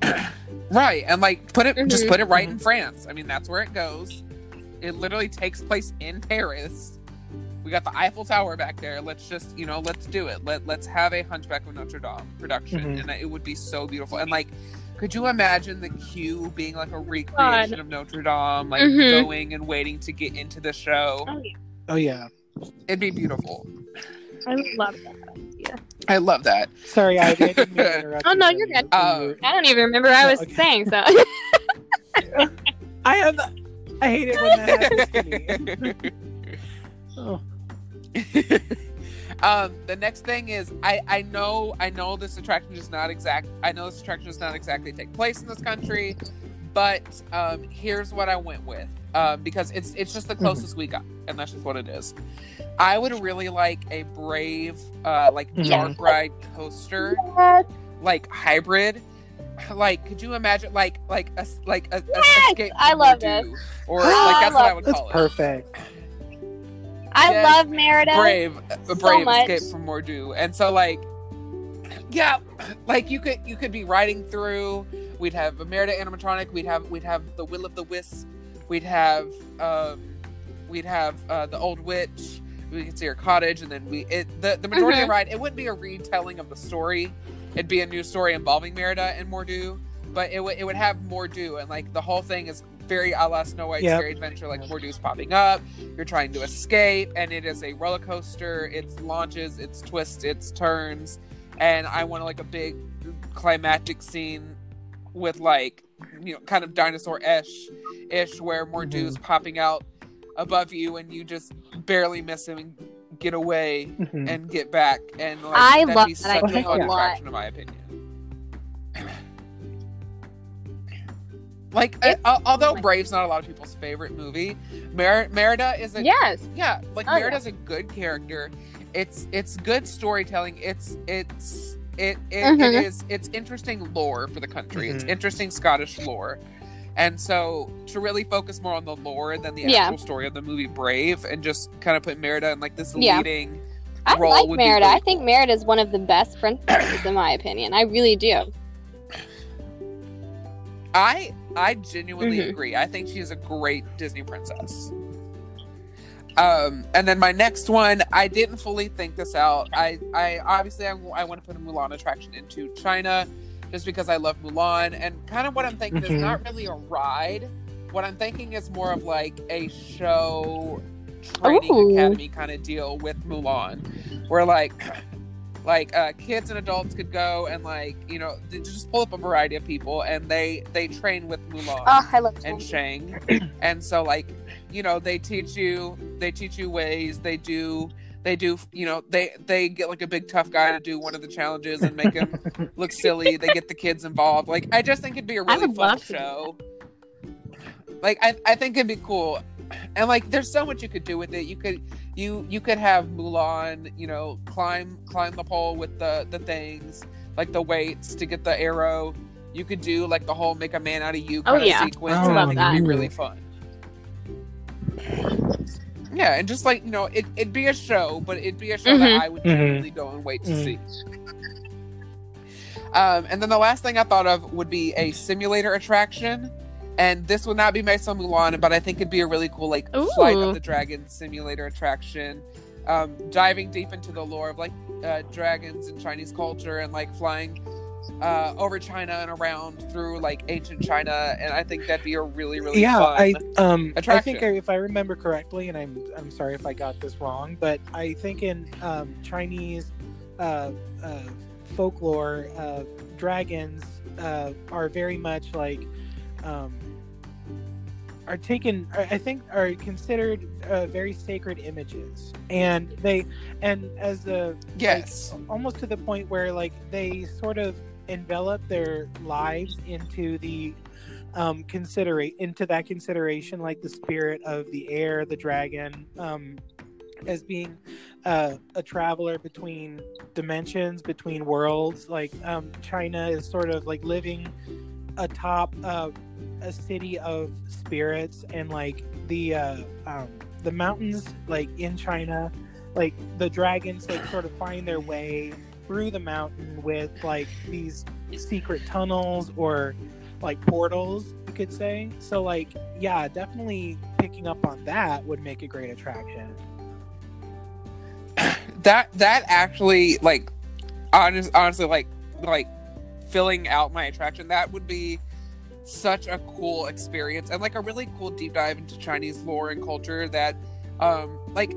Right, and like put it, just Mhm. put it right in Mhm. France. I mean, that's where it goes. It literally takes place in Paris. We got the Eiffel Tower back there. Let's just, you know, let's do it. Let Let's have a Hunchback of Notre Dame production, Mhm. and it would be so beautiful. And like, could you imagine the queue being like a recreation of Notre Dame, like Mhm. going and waiting to get into the show? Oh yeah. It'd be beautiful. I love that idea. I love that. Sorry, I didn't mean to interrupt. Oh, you no, when you're good. when you were- I don't even remember what I No, was okay. saying. So I have. The, I hate it when that happens to me. Oh. um, the next thing is I I know I know this attraction is not exact. I know this attraction does not exactly take place in this country, but um, here's what I went with um, because it's it's just the Mm-hmm. closest we got, and that's just what it is. I would really like a brave uh, like Mhm. dark ride coaster like hybrid. Like, could you imagine like like a like a, a escape I love Mor'du, or like I that's what I love would That's call it. perfect. I Yes, love Merida. brave a brave much. escape from Mor'du. And so like yeah, like you could you could be riding through we'd have a Merida animatronic, we'd have we'd have the Will of the Wisp, we'd have um we'd have uh the old witch, we could see her cottage and then we it the, the majority of the ride it wouldn't be a retelling of the story. It'd be a new story involving Merida and Mor'du, but it would it would have Mor'du and like the whole thing is very a la Snow White Yep. Scary Adventure, like Mor'du's popping up, you're trying to escape, and it is a roller coaster. It's launches, it's twists, it's turns, and I want like a big climactic scene with like you know kind of dinosaur ish ish where Mor'du's popping out above you and you just barely miss him and get away Mhm. and get back and like I that'd love be that such a idea fun lot. attraction in my opinion. Like, uh, al- although Brave's not a lot of people's favorite movie, Mer- Merida is a Yes. yeah, like Oh, yeah. Merida's a good character. It's it's good storytelling. It's it's it it, Mhm. it is it's interesting lore for the country. It's Mhm. interesting Scottish lore. And so to really focus more on the lore than the Yeah. actual story of the movie Brave and just kind of put Merida in like this Yeah. leading I role like would be Merida. really I think Merida is one of the best princesses in my opinion. I really do. I I genuinely Mhm. agree. I think she is a great Disney princess. Um, and then my next one, I didn't fully think this out. I, I obviously I, I want to put a Mulan attraction into China, just because I love Mulan. And kind of what I'm thinking Mhm. is not really a ride. What I'm thinking is more of like a show training Ooh. academy kind of deal with Mulan, where like like uh, kids and adults could go and like you know just pull up a variety of people and they they train with Mulan Oh, and Shang, and so like you know they teach you they teach you ways they do they do you know they they get like a big tough guy to do one of the challenges and make him look silly. They get the kids involved. Like I just think it'd be a really fun show. like I, I think it'd be cool. And like there's so much you could do with it. You could you you could have Mulan you know climb climb the pole with the the things like the weights to get the arrow. You could do like the whole make a man out of you Oh, kind of yeah. sequence. Oh, and I love think it'd be really fun yeah and just like you know it, it'd be a show but it'd be a show Mhm. that I would Mhm. genuinely go and wait to Mhm. see um, and then the last thing I thought of would be a simulator attraction. And this would not be based on Mulan, but I think it'd be a really cool, like, Flight of the Dragon simulator attraction. Um, diving deep into the lore of, like, uh, dragons and Chinese culture and, like, flying uh, over China and around through, like, ancient China. And I think that'd be a really, really yeah, fun. I um I think if I remember correctly, and I'm I'm sorry if I got this wrong, but I think in um, Chinese uh, uh, folklore, uh, dragons uh, are very much like um, are taken. I I think are considered uh, very sacred images, and they and as a yes. almost to the point where like they sort of envelop their lives into the um considerate into that consideration like the spirit of the air the dragon um as being uh, a traveler between dimensions between worlds. Like um china is sort of like living atop uh, a city of spirits and like the uh um the mountains like in china like the dragons like sort of find their way through the mountain with like these secret tunnels or like portals you could say. So like yeah definitely picking up on that would make a great attraction. That that actually like honest, honestly like like filling out my attraction that would be such a cool experience and like a really cool deep dive into chinese lore and culture that um like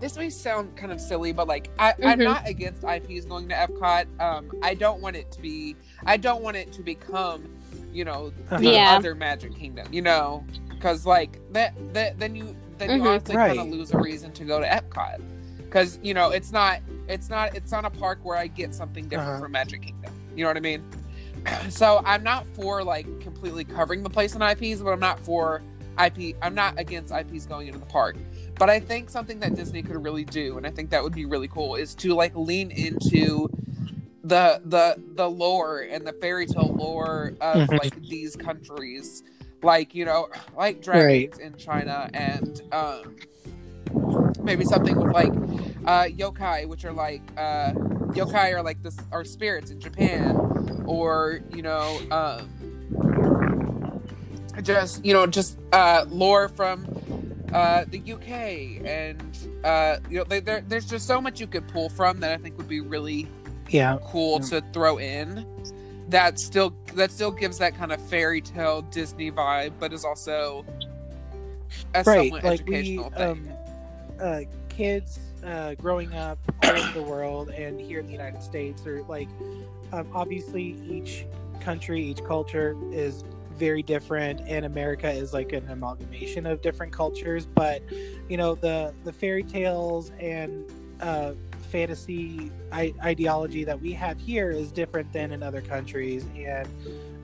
this may sound kind of silly but like I, i'm Mhm. not against ips going to epcot um i don't want it to be i don't want it to become you know the Yeah. other magic kingdom you know because like that that then you then you Mhm. honestly kind of lose a reason to go to epcot because you know it's not it's not it's not a park where i get something different Uh-huh. from magic kingdom you know what i mean so i'm not for like completely covering the place in ips but i'm not for ip i'm not against ips going into the park but i think something that disney could really do and i think that would be really cool is to like lean into the the the lore and the fairy tale lore of Mhm. like these countries. Like you know like dragons in china and um maybe something with like uh yokai which are like uh yokai are like this are spirits in japan. Or you know um just you know just uh lore from uh the uk and uh you know they, there's just so much you could pull from that i think would be really yeah cool Yeah. to throw in that still that still gives that kind of fairy tale disney vibe but is also a right somewhat like we educational thing um uh kids uh growing up all over the world and here in the united states are like um, obviously each country each culture is very different and america is like an amalgamation of different cultures but you know the the fairy tales and uh fantasy I- ideology that we have here is different than in other countries and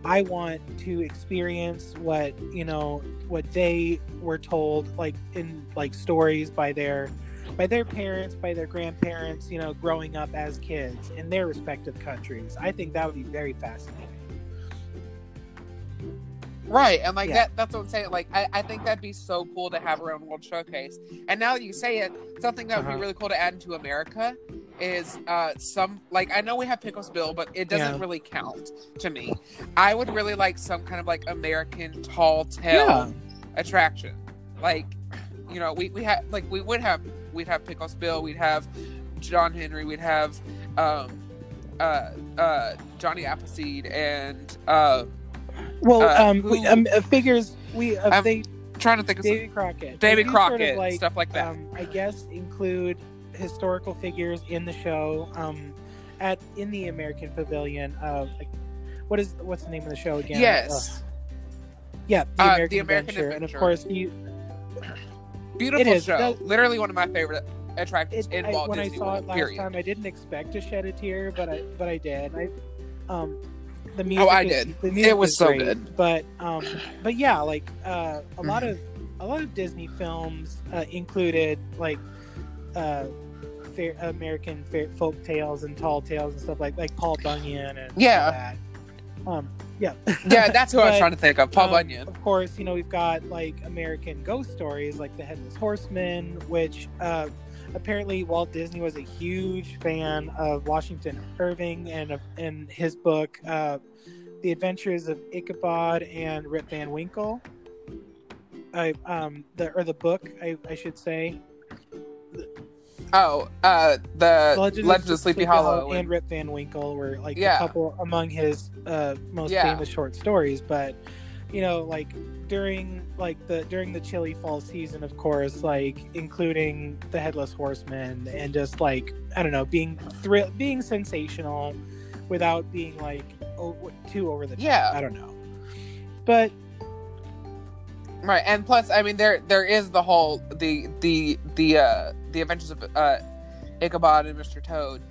i want to experience what you know what they were told like in like stories by their by their parents by their grandparents you know growing up as kids in their respective countries. I think that would be very fascinating Right, and like Yeah. that that's what I'm saying. Like I, I think that'd be so cool to have our own world showcase. And now that you say it, something that would Uh-huh. be really cool to add into America is uh some like I know we have Pecos Bill, but it doesn't Yeah. really count to me. I would really like some kind of like American tall tale Yeah. attraction. Like, you know, we we have like we would have we'd have Pecos Bill, we'd have John Henry, we'd have um uh uh Johnny Appleseed and uh Well, Uh, um, we, um, uh, figures we uh, I'm they trying to think of Davy Crockett. David do sort of, Crockett like, stuff like that. um, I guess include historical figures in the show. Um, at in the American Pavilion. Uh, like, what is what's the name of the show again? yes. Ugh. yeah, the Uh, American, The American Adventure. and of course you. Beautiful show. That- Literally one of my favorite attractions It, in I, Walt when Disney I saw World. it last period. time, I didn't expect to shed a tear, but I but I did. I, um, the music. Oh, I is- did. The music It was so great, good. But um, but yeah, like uh, a lot Mm-hmm. of a lot of Disney films uh, included like uh, fair, American fair, folk tales and tall tales and stuff like like Paul Bunyan and Yeah. Um, yeah. yeah, that's who I was trying to think of. Paul um, Bunyan. Of course, you know we've got like American ghost stories, like the Headless Horseman, which uh, apparently Walt Disney was a huge fan of Washington Irving and of in his book, uh, The Adventures of Ichabod and Rip Van Winkle. I um the or the book I, I should say Oh, uh, the Legends Legends of Sleepy Hollow. and and- Rip Van Winkle were like Yeah. a couple among his uh, most Yeah. famous short stories. But you know, like during like the during the chilly fall season, of course, like including the Headless Horseman and just like I don't know, being thrill, being sensational without being like oh, too over the top. Yeah. I don't know, but Right, and plus, I mean, there there is the whole the the the uh the Adventures of uh Ichabod and Mr. Toad.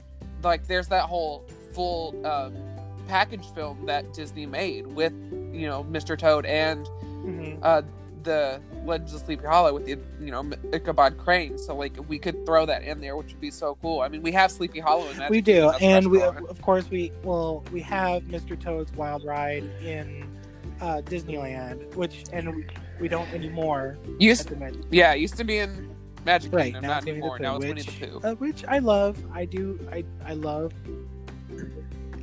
Like, there's that whole full um package film that Disney made with you know Mr. Toad and mhm. uh the Legends of Sleepy Hollow with the you know Ichabod Crane. So like, we could throw that in there, which would be so cool. I mean, we have Sleepy Hollow in that. we do, and we of course we well we have Mr. Toad's Wild Ride in uh, Disneyland, which and we, don't anymore. used the yeah, used to be in Magic Right Kingdom, now, not it's Winnie the anymore. Now it's Winnie which, the Pooh. uh, which I love. I do. I I love.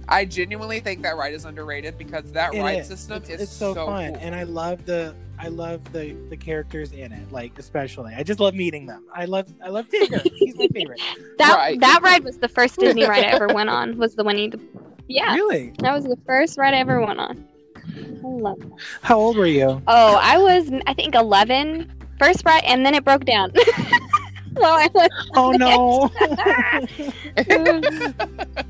I genuinely think that ride is underrated because that It ride is. system It's, is it's so, fun, cool. and I love the I love the the characters in it. Like especially, I just love meeting them. I love I love Tigger. He's my favorite. That Right. that ride was the first Disney ride I ever went on. Was the Winnie the Yeah, Really? that was the first ride I ever went on. I love that. How old were you? Oh, I was I think 11. First ride, and then it broke down. well, I was Oh no. Mm.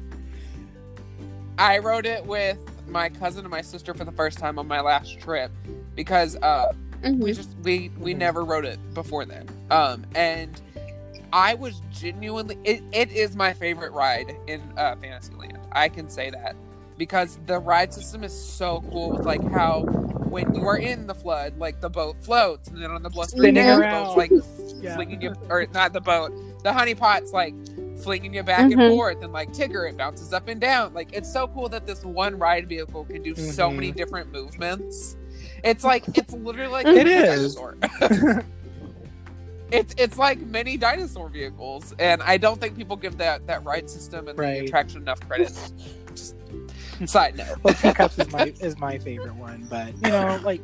I rode it with my cousin and my sister for the first time on my last trip because uh, we Mhm. just we we Mhm. never rode it before then. Um, and I was genuinely it, it is my favorite ride in uh, Fantasyland. I can say that because the ride system is so cool with like how when you are in the flood, like the boat floats, and then on the blustery Spinning around. boat's like Yeah. flinging you, or not the boat, the honey pot's like flinging you back and Mhm. forth, and like Tigger, it bounces up and down. Like it's so cool that this one ride vehicle can do so Mhm. many different movements. It's like it's literally like It a is. it's it's like many dinosaur vehicles, and I don't think people give that that ride system and Right. the attraction enough credit. Just side note. well, teacups is my is my favorite one, but you know, like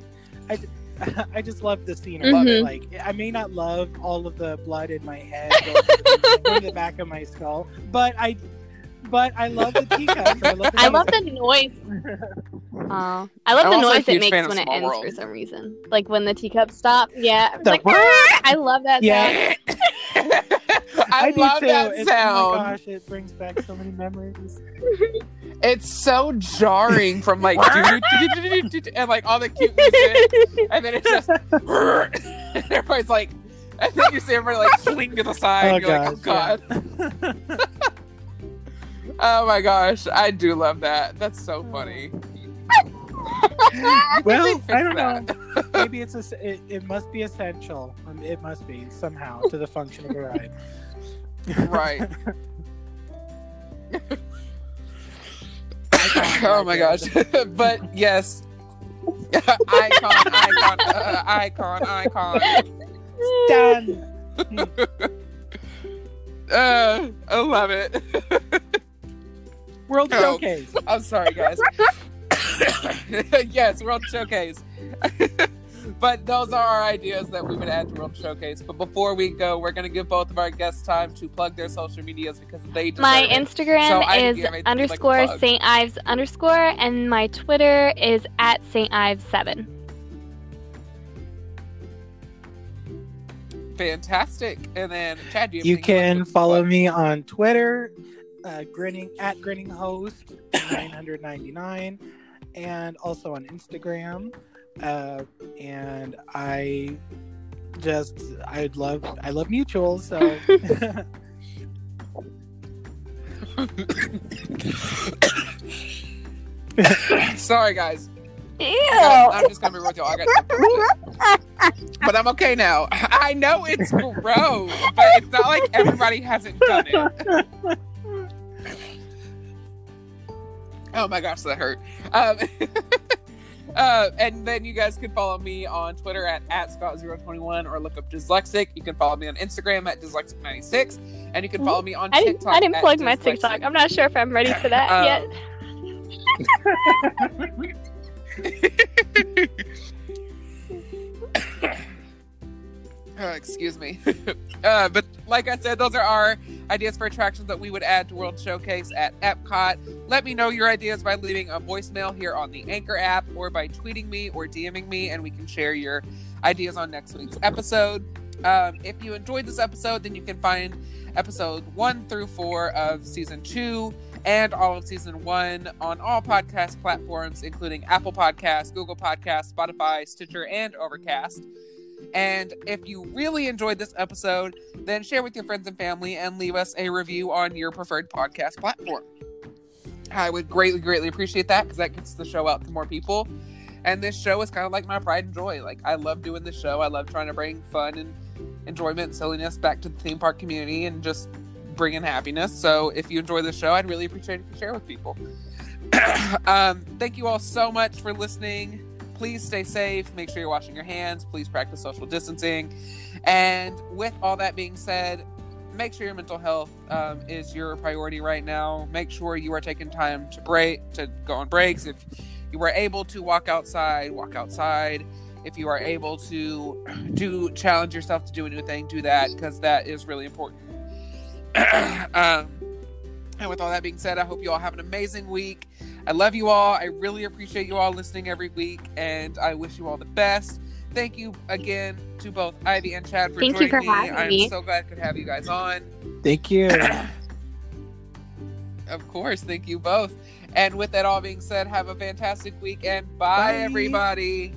I, I just love the scenery. Love it. Like I may not love all of the blood in my head going to the, going to the back of my skull, but I, but I love the teacups. I love the, I love the noise. Oh, I love I'm the noise it makes when it ends World. for some reason. Like when the teacups stop. Yeah, it's The like "Ah!" I love that sound. Yeah. I, do love too. that It's- sound. Oh my gosh, it brings back so many memories. It's so jarring from like and like all the cute music, and then it's just and everybody's like, and then you see everybody like fling to the side. Oh, and you're like, oh gosh, god, oh my gosh, I do love that. That's so funny. well, I don't that? know. Maybe it's a, it, it must be essential. Um, it must be somehow to the function of a ride. Right. Icon, oh my gosh, but yes, icon, icon, uh, icon, icon. Done. Uh, I love it. World Oh. Showcase. I'm sorry, guys. yes, World Showcase. But those are our ideas that we would add to World Showcase. But before we go, we're going to give both of our guests time to plug their social medias because they deserve My it. Instagram So, is you have like underscore? St. Ives underscore, and my Twitter is at St. Ives seven. Fantastic. And then, Chad, do you, You can like follow plug? me on Twitter, uh, grinning at grinning host 999, and also on Instagram. Uh, and I just I love I love mutuals, so Sorry, guys. Ew. I got- I'm just going to be real with y'all. I got but I'm okay now. I know it's gross, but it's not like everybody hasn't done it. Oh my gosh, that hurt. Um, uh, and then you guys can follow me on Twitter at, at Scott021 or look up Dyslexic. You can follow me on Instagram at Dyslexic96. And you can follow me on I didn't, TikTok. I didn't plug my TikTok. I'm not sure if I'm ready for that Um, yet. Uh, excuse me. uh, but like I said, those are our ideas for attractions that we would add to World Showcase at Epcot. Let me know your ideas by leaving a voicemail here on the Anchor app or by tweeting me or DMing me, and we can share your ideas on next week's episode. Um, if you enjoyed this episode, then you can find episode one through four of season two and all of season one on all podcast platforms, including Apple Podcasts, Google Podcasts, Spotify, Stitcher, and Overcast. And if you really enjoyed this episode, then share with your friends and family and leave us a review on your preferred podcast platform. I would greatly, greatly appreciate that because that gets the show out to more people. And this show is kind of like my pride and joy. Like, I love doing the show. I love trying to bring fun and enjoyment and silliness back to the theme park community and just bring in happiness. So, if you enjoy the show, I'd really appreciate if you share with people. um, thank you all so much for listening please stay safe make sure you're washing your hands please practice social distancing and with all that being said make sure your mental health um, is your priority right now. Make sure you are taking time to break to go on breaks. If you are able to walk outside walk outside. If you are able to do challenge yourself to do a new thing do that because that is really important. Um, and with all that being said i hope you all have an amazing week. I love you all. I really appreciate you all listening every week, and I wish you all the best. Thank you again to both Ivy and Chad for Thank you joining for me. having I'm me. so glad I could have you guys on. thank you. Of course, thank you both. And with that all being said, have a fantastic week and bye. Bye. everybody.